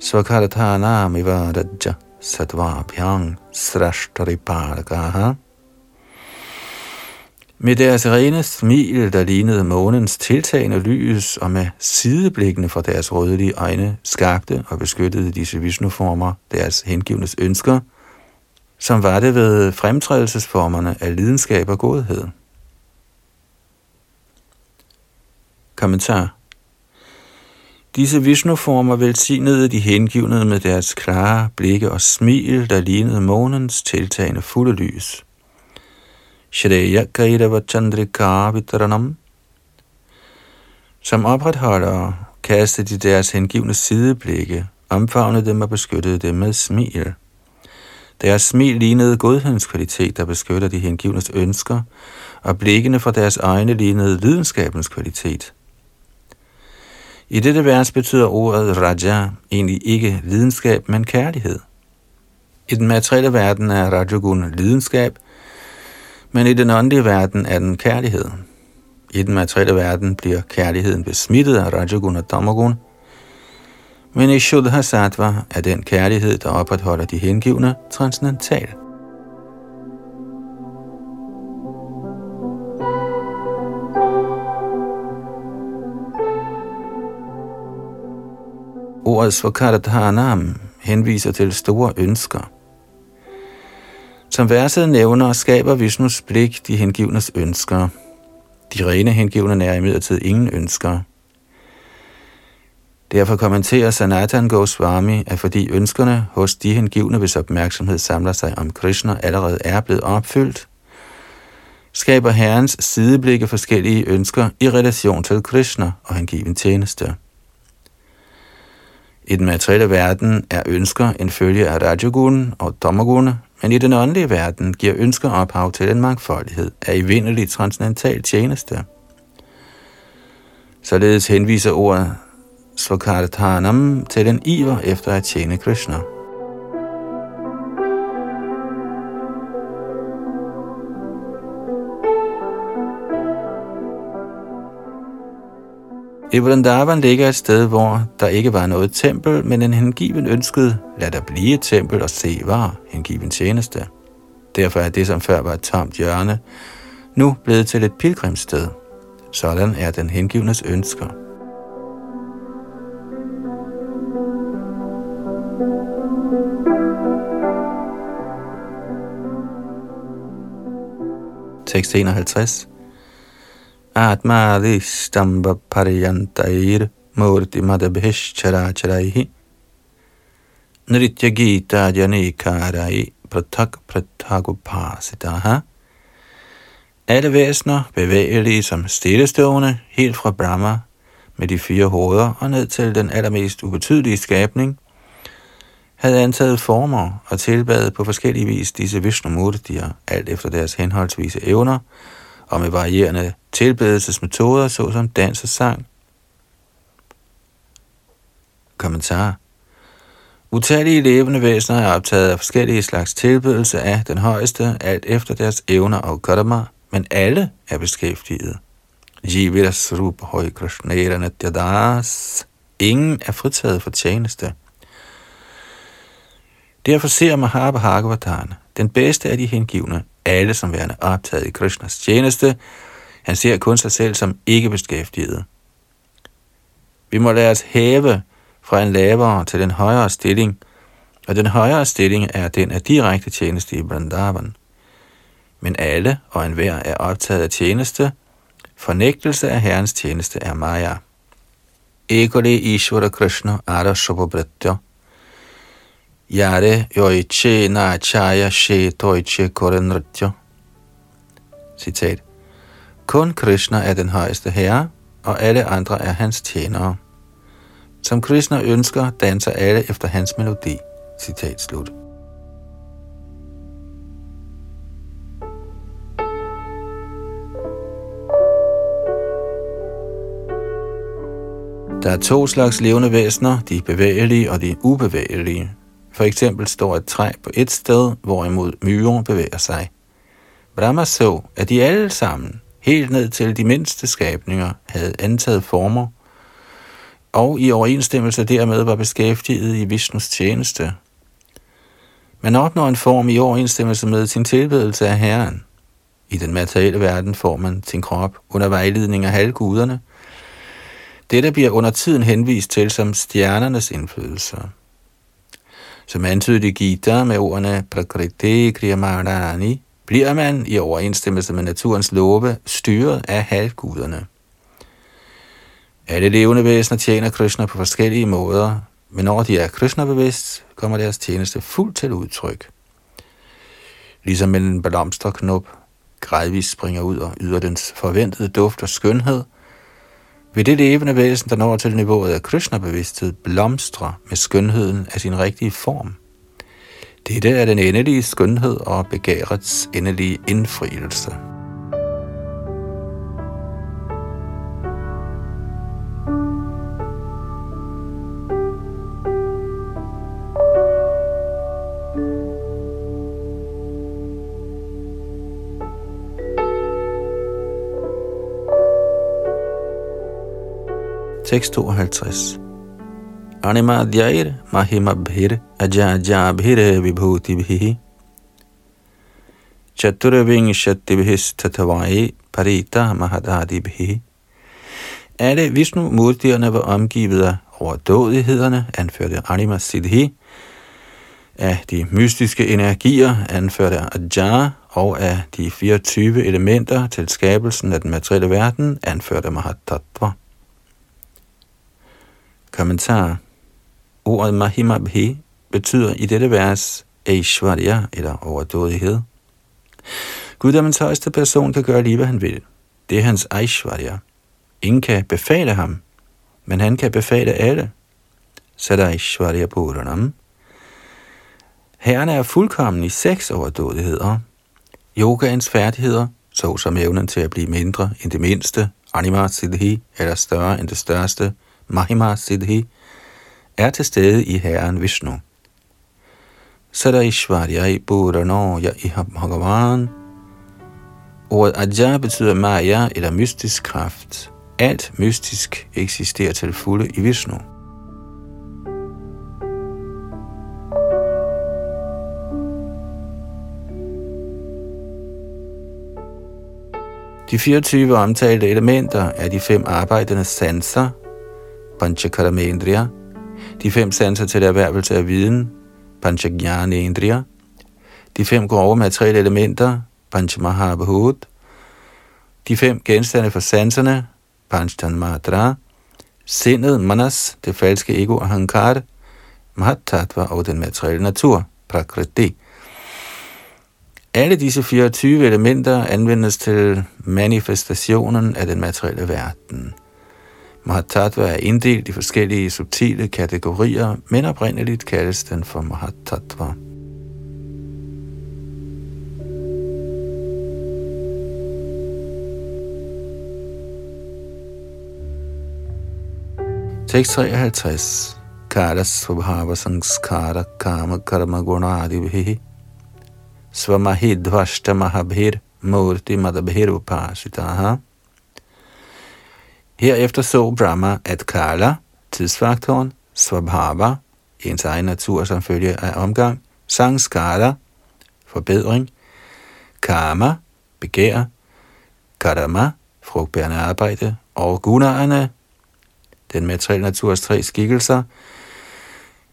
Svakarthanamiva Rajja Satvabhyang Srashtaripargaha med deres rene smil, der lignede månens tiltagende lys, og med sideblikkene fra deres rødlige øjne, skabte og beskyttede disse visnuformer deres hengivnes ønsker, som var det ved fremtrædelsesformerne af lidenskab og godhed. Kommentar Disse Vishnu-former velsignede de hengivne med deres klare blikke og smil, der lignede månens tiltagende fulde lys. Shreya Kairava Chandrika Vitaranam Som opretholdere kastede de deres hengivne sideblikke, omfavnede dem og beskyttede dem med smil. Deres smil lignede godhedens kvalitet, der beskytter de hengivnes ønsker, og blikkene fra deres egne lignede lidenskabens kvalitet. I dette vers betyder ordet raja egentlig ikke lidenskab, men kærlighed. I den materielle verden er rajagun lidenskab, men i den åndelige verden er den kærlighed. I den materielle verden bliver kærligheden besmittet af rajagun og tamagun, men i Shuddha Sattva er den kærlighed, der opretholder de hengivne, transcendental. Ordet Svakaradhanam henviser til store ønsker. Som verset nævner, skaber Vishnus blik de hengivnes ønsker. De rene hengivne er imidlertid ingen ønsker. Derfor kommenterer Sanatan Goswami, at fordi ønskerne hos de hengivne, hvis opmærksomhed samler sig om Krishna, allerede er blevet opfyldt, skaber Herrens sideblikke forskellige ønsker i relation til Krishna og hengiven tjeneste. I den materielle verden er ønsker en følge af Rajagun og Tamagun, men i den åndelige verden giver ønsker ophav til en mangfoldighed af evindelig transcendental tjeneste. Således henviser ordet Svakarthanam til den iver efter at tjene Krishna. I Vrindavan ligger et sted, hvor der ikke var noget tempel, men en hengiven ønskede, lad der blive et tempel og se var hengiven tjeneste. Derfor er det, som før var et tomt hjørne, nu blevet til et pilgrimssted. Sådan er den hengivnes ønsker. Tekst 51 atmadistambhaparyantair murtimadabhishcharacharaihi nritya gita janikarai pratak pratakupasitaha. Alle væsner bevægelige som stillestående, helt fra Brahma, med de fire hoveder og ned til den allermest ubetydelige skabning, havde antaget former og tilbad på forskellige vis disse Vishnu-murtier, alt efter deres henholdsvise evner, og med varierende tilbedelsesmetoder, såsom dans og sang. Kommentar Utallige levende væsener er optaget af forskellige slags tilbedelse af den højeste, alt efter deres evner og karma, men alle er beskæftiget. Jiviras Rupa Hoi Krishnera Ingen er fritaget for tjeneste. Derfor ser Mahabhagavatan, den bedste af de hengivne, alle som værende optaget i Krishnas tjeneste. Han ser kun sig selv som ikke beskæftiget. Vi må lade os hæve fra en lavere til den højere stilling, og den højere stilling er den af direkte tjeneste i Vrindavan. Men alle og enhver er optaget af tjeneste. Fornægtelse af Herrens tjeneste er Maya. Ekole Ishvara Krishna Ara Shubhabhritya Yare Yoiche Na Chaya She Toiche Korenritya Citat Kun Krishna er den højeste herre, og alle andre er hans tjenere. Som Krishna ønsker, danser alle efter hans melodi. Citat slut. Der er to slags levende væsener, de bevægelige og de ubevægelige. For eksempel står et træ på et sted, hvorimod myren bevæger sig. Brahma så, at de alle sammen, helt ned til de mindste skabninger, havde antaget former, og i overensstemmelse dermed var beskæftiget i Vishnus tjeneste. Man opnår en form i overensstemmelse med sin tilbedelse af Herren. I den materielle verden får man sin krop under vejledning af halvguderne. Dette bliver under tiden henvist til som stjernernes indflydelse. Som antydet i Gita med ordene Prakriti Kriyamarani, bliver man i overensstemmelse med naturens love styret af halvguderne. Alle levende væsener tjener Krishna på forskellige måder, men når de er Krishna-bevidst, kommer deres tjeneste fuldt til udtryk. Ligesom en blomsterknop gradvist springer ud og yder dens forventede duft og skønhed, ved det levende væsen, der når til niveauet af Krishna-bevidsthed, blomstrer med skønheden af sin rigtige form. Dette er den endelige skønhed og begærets endelige indfrielse. Tekst 52. Animadhyair mahimabhir ajajabhir vibhutibhi chaturvingshatibhis tatavai parita mahadadibhi. Alle vishnu murtierne var omgivet af overdådighederne, anførte Anima Siddhi, af de mystiske energier, anførte Aja, og af de 24 elementer til skabelsen af den materielle verden, anførte Mahatattva. Kommentar. Ordet Mahimabhi betyder i dette vers Aishwarya, eller overdådighed. Guddommens højeste person kan gøre lige, hvad han vil. Det er hans Aishwarya. Ingen kan befale ham, men han kan befale alle. Sadaishwarya Puranam. Herren er fuldkommen i seks overdådigheder. Yogaens færdigheder, såsom evnen til at blive mindre end det mindste, anima siddhi, eller større end det største, Mahima Siddhi, er til stede i Herren Vishnu. Sadaishvaryai Purano Ya'iha Bhagavan. Ordet Aja betyder Maya eller mystisk kraft. Alt mystisk eksisterer til fulde i Vishnu. De 24 omtalte elementer er de fem arbejdende sanser, Panchakaramendriya, de fem sanser til erhvervelse af viden, Panchagnanendriya, de fem grove materielle elementer, Panchamahabhut, de fem genstande for sanserne, Panchtanmatra, sindet, manas, det falske ego og hankar, Mahatattva og den materielle natur, Prakriti. Alle disse 24 elementer anvendes til manifestationen af den materielle verden – Mahatattva er inddelt i forskellige subtile kategorier, men oprindeligt kaldes den for Mahatattva. Tekst 53. Kara Svabhava Sanskara Kama Karma Gunadibhi Svamahidvashta Mahabhir Murti Madabhir Upasitaha Herefter så Brahma, at Kala, tidsfaktoren, Svabhava, ens egen natur som følge af omgang, Sangskara, forbedring, Karma, begær, Karama, frugtbærende arbejde, og Gunaerne, den materielle naturs tre skikkelser,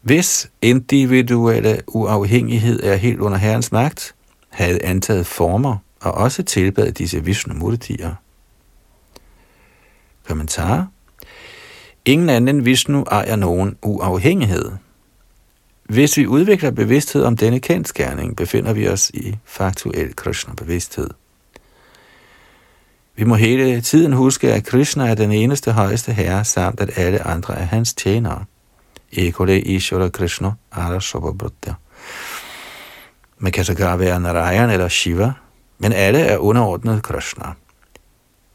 hvis individuelle uafhængighed er helt under herrens magt, havde antaget former og også tilbad disse Vishnu-murtier. Kommentar. Ingen anden end Vishnu ejer nogen uafhængighed. Hvis vi udvikler bevidsthed om denne kendskærning, befinder vi os i faktuel Krishna-bevidsthed. Vi må hele tiden huske, at Krishna er den eneste højeste herre, samt at alle andre er hans tjenere. Ekole Ishvara Krishna Arashabhabrutya. Man kan sågar være Narayan eller Shiva, men alle er underordnet Krishna.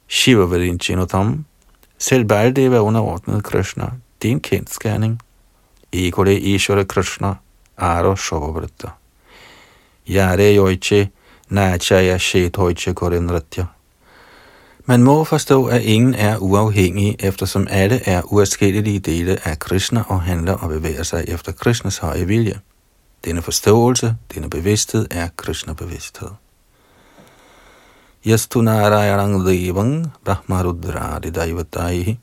Shiva Virinchinotam, selv Baldev er underordnet Krishna. Det er en kendskærning. Ekole Ishvara Krishna Arashabhabrutya. Yare yoiche nachaya shethoiche korenratya. Man må forstå, at ingen er uafhængige, eftersom alle er uadskillelige dele af Krishna og handler og bevæger sig efter Krishnas høje vilje. Denne forståelse, denne bevidsthed er Krishna-bevidsthed. Yastu Narayanang Devang Brahmarudradi Daivataihi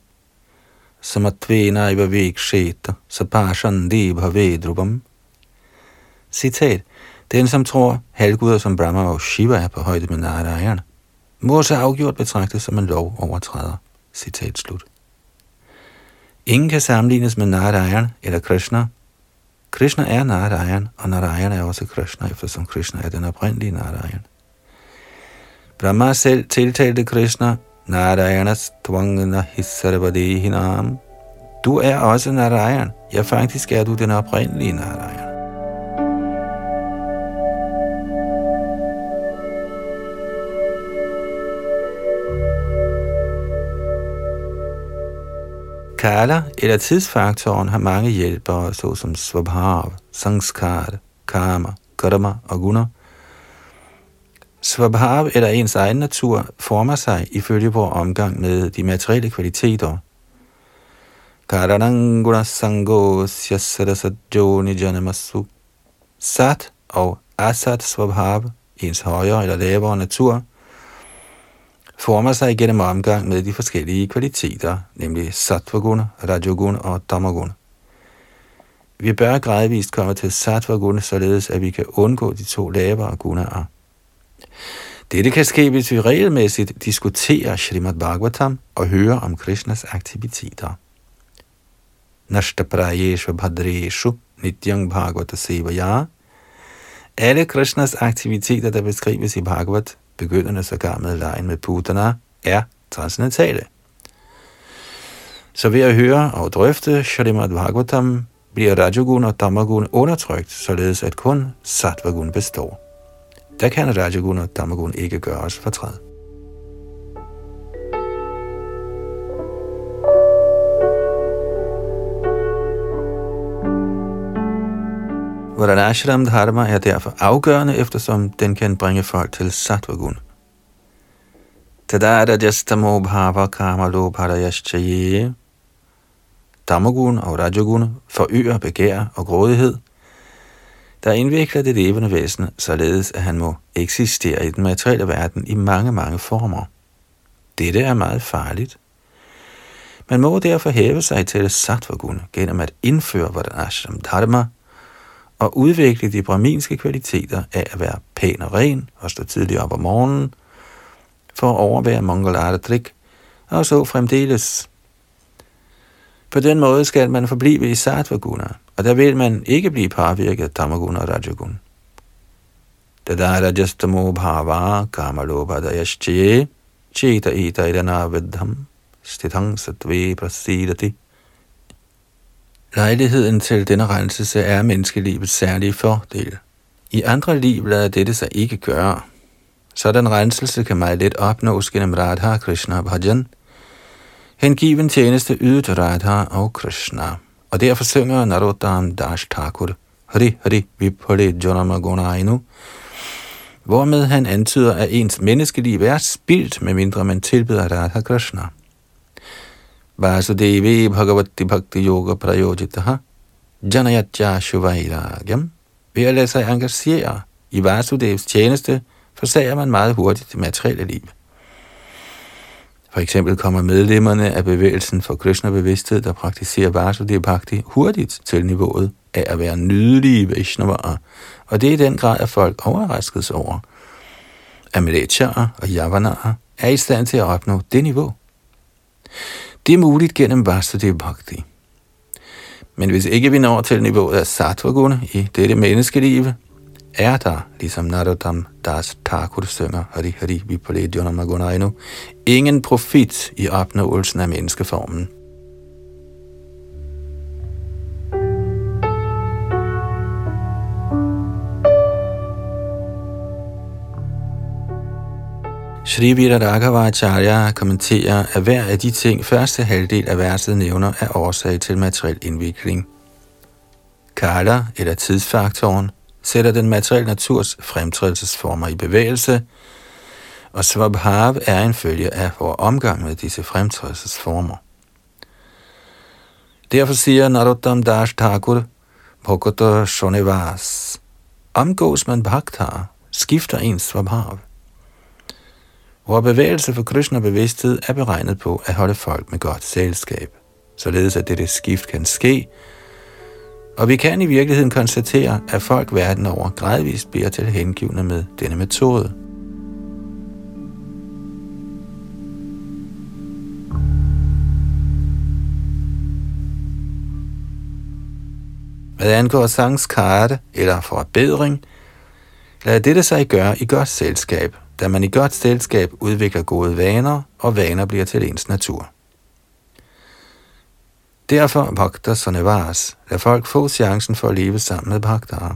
Samatvena iva viksheta sapashandi bhavedrubam Citat. Den, som tror, halvguder som Brahma og Shiva er på højde med Narayana, må så afgjort betragtes som en lov overtræder. Citat slut. Ingen kan sammenlignes med Narayan eller Krishna. Krishna er Narayan, og Narayan er også Krishna, eftersom Krishna er den oprindelige Narayan. Brahma selv tiltalte Krishna, Narayanas tvangna hissarvadehinam. Du er også Narayan. Ja, faktisk er du den oprindelige Narayan. Kala eller tidsfaktoren har mange hjælpere, såsom Svabhav, Sanskar, Karma, Karma og Guna. Svabhav eller ens egen natur former sig ifølge vores omgang med de materielle kvaliteter. Karanang guna sango syasarasajoni janamasu. Sat og asat svabhav, ens højere eller lavere natur – former sig gennem omgang med de forskellige kvaliteter, nemlig sattvaguna, rajoguna og tamaguna. Vi bør gradvist komme til sattvaguna, således at vi kan undgå de to lavere gunaer. Dette kan ske, hvis vi regelmæssigt diskuterer Srimad Bhagavatam og hører om Krishnas aktiviteter. Nashtaprayeshu bhadreshu nityang bhagavata sevaya. Alle Krishnas aktiviteter, der beskrives i Bhagavat, begyndende sågar med lejen med putana, er transcendentale. Så ved at høre og drøfte Shrimad Bhagavatam, bliver Rajagun og Tamagun undertrykt, således at kun Sattvagun består. Der kan Rajagun og Tamagun ikke gøre os fortræd. Varanashram Dharma er derfor afgørende, eftersom den kan bringe folk til sattvagun. Tadada jastamo bhava kama lobhadayaschaye. Damagun og Rajagun forøger begær og grådighed, der indvikler det levende væsen, således at han må eksistere i den materielle verden i mange, mange former. Dette er meget farligt. Man må derfor hæve sig til sattvagun gennem at indføre Varanashram Dharma, og udvikle de brahminske kvaliteter af at være pæn og ren og stå tidligt op om morgenen, for at overvære Mangalartrik, og så fremdeles. På den måde skal man forblive i sattva-guna, og der vil man ikke blive påvirket af Tamaguna og Rajagun. Tadara justamo bhava kamalopa dayashche cheta ita idana vidham stithang satve prasidati Lejligheden til denne renselse er menneskelivets særlige fordel. I andre liv lader dette sig ikke gøre. Sådan renselse kan meget let opnås gennem Radha Krishna Bhajan, hengiven tjeneste ydet Radha og Krishna. Og derfor synger Narottam Dash Thakur Hari Hari Vipale Janama Gunainu, hvormed han antyder, at ens menneskeliv er spildt, medmindre man tilbeder Radha Krishna. Vasudevi Bhagavati Bhakti Yoga Prayojitaha Janayatya Shuvairagyam. Ved at lade sig engagere i Vasudevs tjeneste, forsager man meget hurtigt det materielle liv. For eksempel kommer medlemmerne af bevægelsen for Krishna-bevidsthed, der praktiserer Vasudev Bhakti, hurtigt til niveauet af at være nydelige Vaishnavaer, og det er i den grad, at folk overraskes over. Amilechar og Yavanaer er i stand til at opnå det niveau. Det er muligt gennem Vasudev Bhakti. Men hvis ikke vi når til niveauet af Satvaguna i dette menneskeliv, er der, ligesom Narottam Das Thakur synger Hari Hari Vipale Djonamagunainu, ingen profit i opnåelsen af menneskeformen. Shri Acharya kommenterer, at hver af de ting, første halvdel af verset nævner, er årsag til materiel indvikling. Kala, eller tidsfaktoren, sætter den materielle naturs fremtrædelsesformer i bevægelse, og Svabhav er en følge af vores omgang med disse fremtrædelsesformer. Derfor siger Narottam Das Thakur, Bhagata Shonevas, omgås man bhaktar, skifter ens Svabhav. Vores bevægelse for Krishna bevidsthed er beregnet på at holde folk med godt selskab, således at dette skift kan ske, og vi kan i virkeligheden konstatere, at folk verden over gradvist bliver til hengivne med denne metode. Hvad angår sangskarte eller forbedring, lad dette sig gøre i godt selskab, da man i godt selskab udvikler gode vaner, og vaner bliver til ens natur. Derfor vogter Sanevas, lad folk få chancen for at leve sammen med Bhaktara.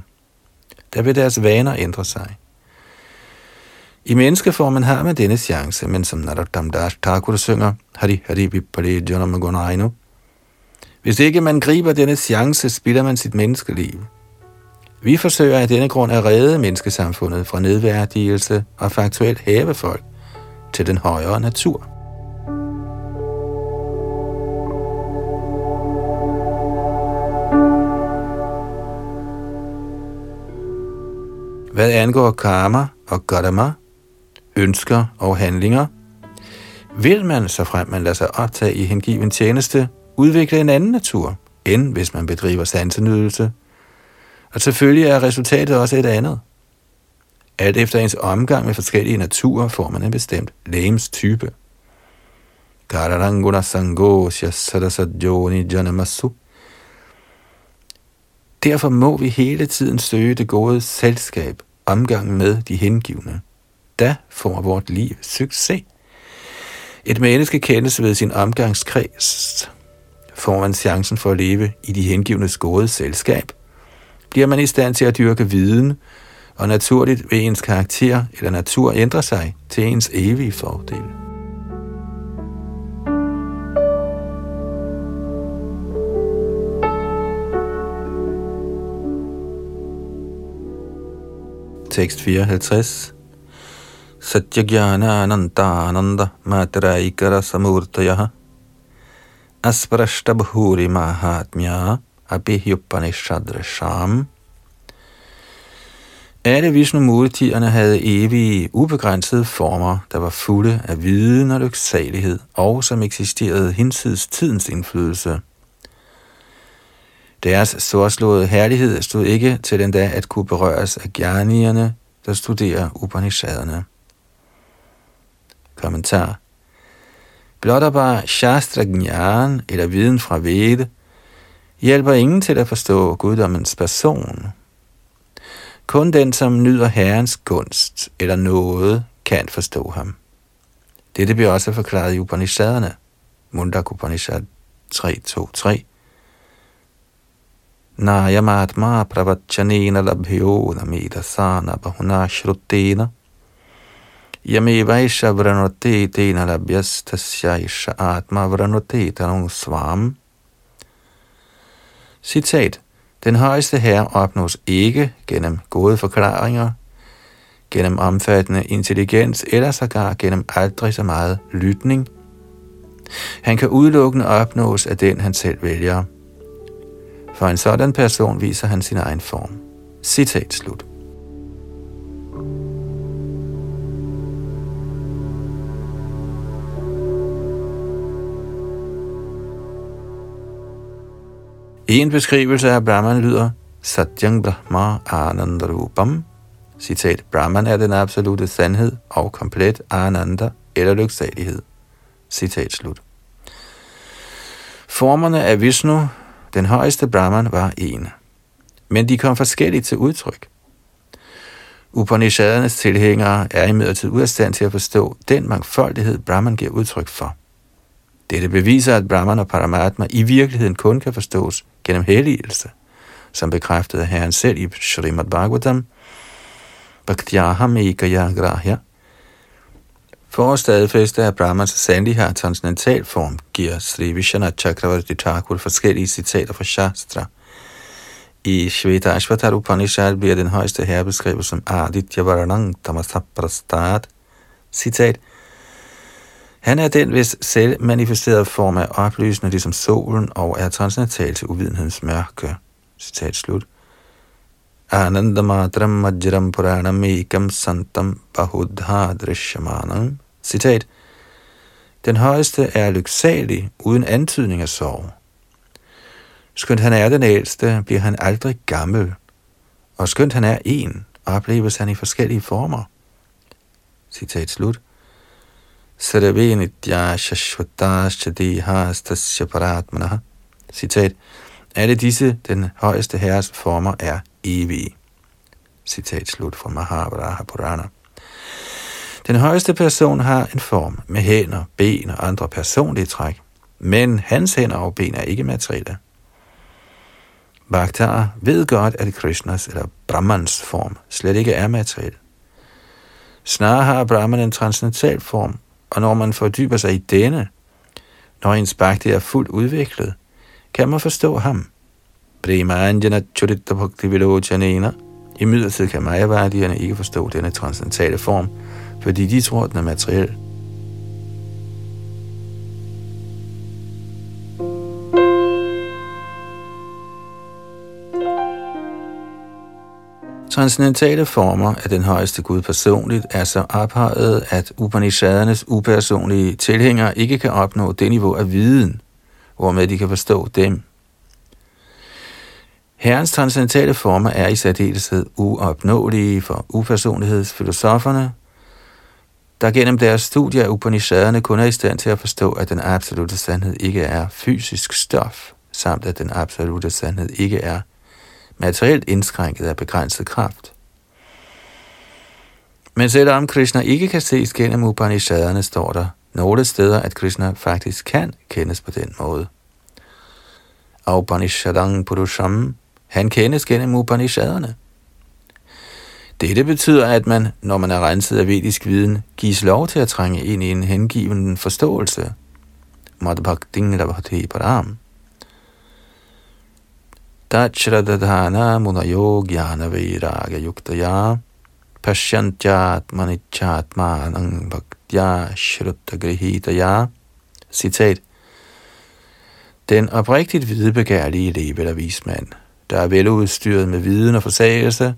Der vil deres vaner ændre sig. I menneskeformen har man denne chance, men som Narottam Das Thakur synger, Hari Hari Vipale Janamagunainu. Hvis ikke man griber denne chance, spilder man sit menneskeliv. Vi forsøger af denne grund at redde menneskesamfundet fra nedværdigelse og faktuelt hæve folk til den højere natur. Hvad angår karma og godama, ønsker og handlinger, vil man, så frem man lader sig optage i hengiven tjeneste, udvikle en anden natur, end hvis man bedriver sansenydelse. Og selvfølgelig er resultatet også et andet. Alt efter ens omgang med forskellige naturer får man en bestemt lægens type. Derfor må vi hele tiden søge det gode selskab, omgang med de hengivne. Da får vort liv succes. Et menneske kendes ved sin omgangskreds. Får man chancen for at leve i de hengivnes gode selskab, bliver man i stand til at dyrke viden, og naturligt vil ens karakter eller natur ændre sig til ens evige fordel. Tekst 54. Satyagyana ananta ananda materaikara samurtayaha asprashta bhuri mahatmya abhiupanishadrasham alle Vishnu-murtierne havde evige, ubegrænsede former, der var fulde af viden og lyksalighed, og som eksisterede hinsides tidens indflydelse. Deres sårslåede herlighed stod ikke til den dag at kunne berøres af gjernierne, der studerer Upanishaderne. Kommentar Blot og bare Shastra Gnan, eller viden fra Vede, hjælper ingen til at forstå guddommens person. Kun den, som nyder Herrens gunst eller noget, kan forstå ham. Dette bliver også forklaret i Upanishaderne. Mundak Upanishad 3.2.3 Nayamatma pravachanena labhyo namidasana bahuna shrutena Yamevaisha vranute tena labhyas tasyaisha atma vranute tanung svam Citat Den højeste herre opnås ikke gennem gode forklaringer, gennem omfattende intelligens eller sågar gennem aldrig så meget lytning. Han kan udelukkende opnås af den, han selv vælger. For en sådan person viser han sin egen form. Citat slut. En beskrivelse af Brahman lyder, Satyang Brahma Anandarupam. Citat, Brahman er den absolute sandhed og komplet Ananda eller lyksalighed. Citat slut. Formerne af Vishnu, den højeste Brahman, var en. Men de kom forskelligt til udtryk. Upanishadernes tilhængere er imidlertid ud af stand til at forstå den mangfoldighed, Brahman giver udtryk for. Dette beviser, at Brahman og Paramatma i virkeligheden kun kan forstås gennem helligelse, som bekræftede Herren selv i Srimad Bhagavatam, Bhaktyaham Ekaya Grahya. For at stadfæste, at Brahmans sandelig har transcendental form, giver Sri Vishana Chakravarti Thakur forskellige citater fra Shastra. I Shveta Ashvatar Upanishad bliver den højeste herre beskrevet som Aditya Varanang Tamasaprastad. Citat. Han er den, hvis selv manifesterede form er oplysende ligesom solen og er transcendental til uvidenhedens mørke. Citat slut. Anandamatram majram puranam ekam santam bahudha drishyamanam. Citat. Den højeste er lyksalig, uden antydning af sorg. Skønt han er den ældste, bliver han aldrig gammel. Og skønt han er en, opleves han i forskellige former. Citat slut. Sarve nitya shashvata shadeha stasya paratmana. Citat. Alle disse, den højeste herres former, er evige. Citat slut fra Mahabharata Purana. Den højeste person har en form med hænder, ben og andre personlige træk, men hans hænder og ben er ikke materielle. Bhaktar ved godt, at Krishnas eller Brahmans form slet ikke er materiel. Snarere har Brahman en transcendental form, og når man fordyber sig i denne, når ens bhakti er fuldt udviklet, kan man forstå ham. Premanjana Churita Bhakti Vilojanena. I midlertid kan Mayavadierne ikke forstå denne transcendentale form, fordi de tror, den er materiel. Transcendentale former af den højeste Gud personligt er så ophøjet, at Upanishadernes upersonlige tilhængere ikke kan opnå det niveau af viden, hvormed de kan forstå dem. Herrens transcendentale former er i særdeleshed uopnåelige for upersonlighedsfilosoferne, der gennem deres studier af Upanishaderne kun er i stand til at forstå, at den absolute sandhed ikke er fysisk stof, samt at den absolute sandhed ikke er materielt indskrænket af begrænset kraft. Men selvom Krishna ikke kan ses gennem Upanishaderne, står der nogle steder, at Krishna faktisk kan kendes på den måde. Upanishadang Purusham, han kendes gennem Upanishaderne. Dette betyder, at man, når man er renset af vedisk viden, gives lov til at trænge ind i en hengiven forståelse. Madhbhakting Rabhati Param. Dachradadhana munayo jnana viraga yuktaya pasyantyat manichatmanang bhaktya shrutagrihitaya Citat. Den oprigtigt hvidebegærlige leve eller vismand, der er veludstyret med viden og forsagelse,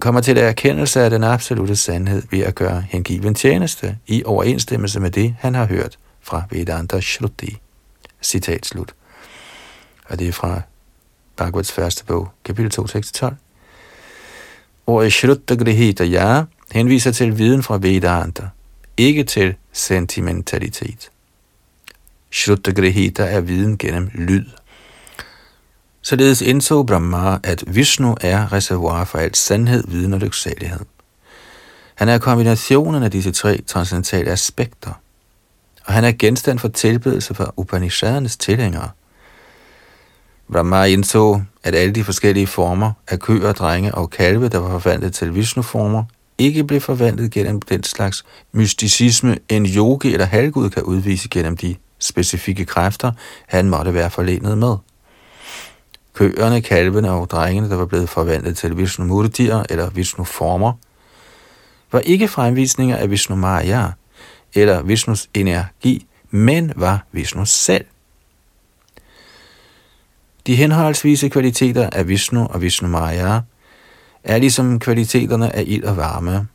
kommer til erkendelse af den absolute sandhed ved at gøre hengiven tjeneste i overensstemmelse med det, han har hørt fra Vedanta Shruti. Citat slut. Og det er fra Bhagavats første bog, kapitel 2, tekst 12. Ordet Shrutta Grihita ja henviser til viden fra Vedanta, ikke til sentimentalitet. Shrutta Grihita er viden gennem lyd. Således indså Brahma, at Vishnu er reservoir for alt sandhed, viden og lyksalighed. Han er kombinationen af disse tre transcendentale aspekter, og han er genstand for tilbedelse for Upanishadernes tilhængere. Brahma indså, at alle de forskellige former af køer, drenge og kalve, der var forvandlet til Vishnu-former, ikke blev forvandlet gennem den slags mysticisme, en yogi eller halvgud kan udvise gennem de specifikke kræfter, han måtte være forlenet med. Køerne, kalvene og drengene, der var blevet forvandlet til Vishnu Murtier eller Vishnu former, var ikke fremvisninger af Vishnu Maya eller Vishnus energi, men var Vishnu selv. De henholdsvise kvaliteter af Vishnu og Vishnu Maya er ligesom kvaliteterne af ild og varme.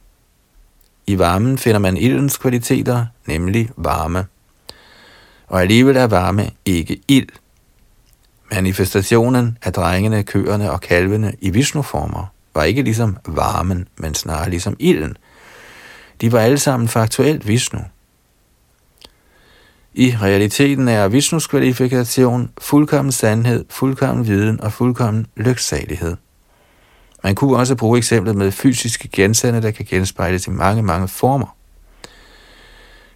I varmen finder man ildens kvaliteter, nemlig varme. Og alligevel er varme ikke ild. Manifestationen af drengene, køerne og kalvene i Vishnu-former var ikke ligesom varmen, men snarere ligesom ilden. De var alle sammen faktuelt Vishnu. I realiteten er Vishnus kvalifikation fuldkommen sandhed, fuldkommen viden og fuldkommen lyksalighed. Man kunne også bruge eksemplet med fysiske genstande, der kan genspejles i mange, mange former.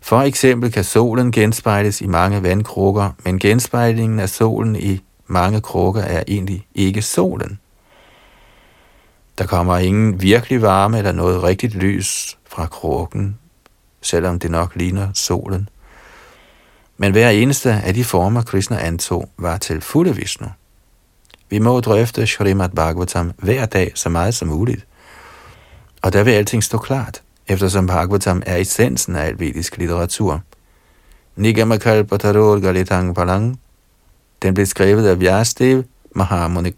For eksempel kan solen genspejles i mange vandkrukker, men genspejlingen af solen i mange krukker er egentlig ikke solen. Der kommer ingen virkelig varme eller noget rigtigt lys fra krukken, selvom det nok ligner solen. Men hver eneste af de former, Krishna antog, var til fulde Vishnu. Vi må drøfte Srimad Bhagavatam hver dag så meget som muligt. Og der vil alting stå klart, eftersom Bhagavatam er essensen af alvedisk litteratur. Nigamakalpataror Galitang Palang. Den blev skrevet af Vyastev Mahamuni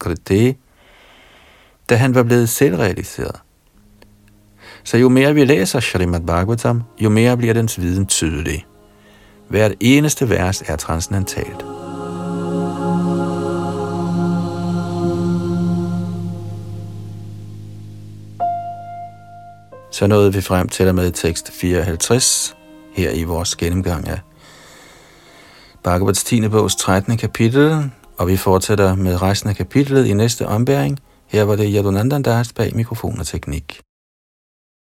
da han var blevet selvrealiseret. Så jo mere vi læser Srimad Bhagavatam, jo mere bliver dens viden tydelig. Hvert eneste vers er transcendentalt. Så nåede vi frem til og med tekst 54 her i vores gennemgang af Bhagavats 10. bogs 13. kapitel, og vi fortsætter med resten af kapitlet i næste ombæring. Her var det Yadunandandas bag mikrofon og teknik.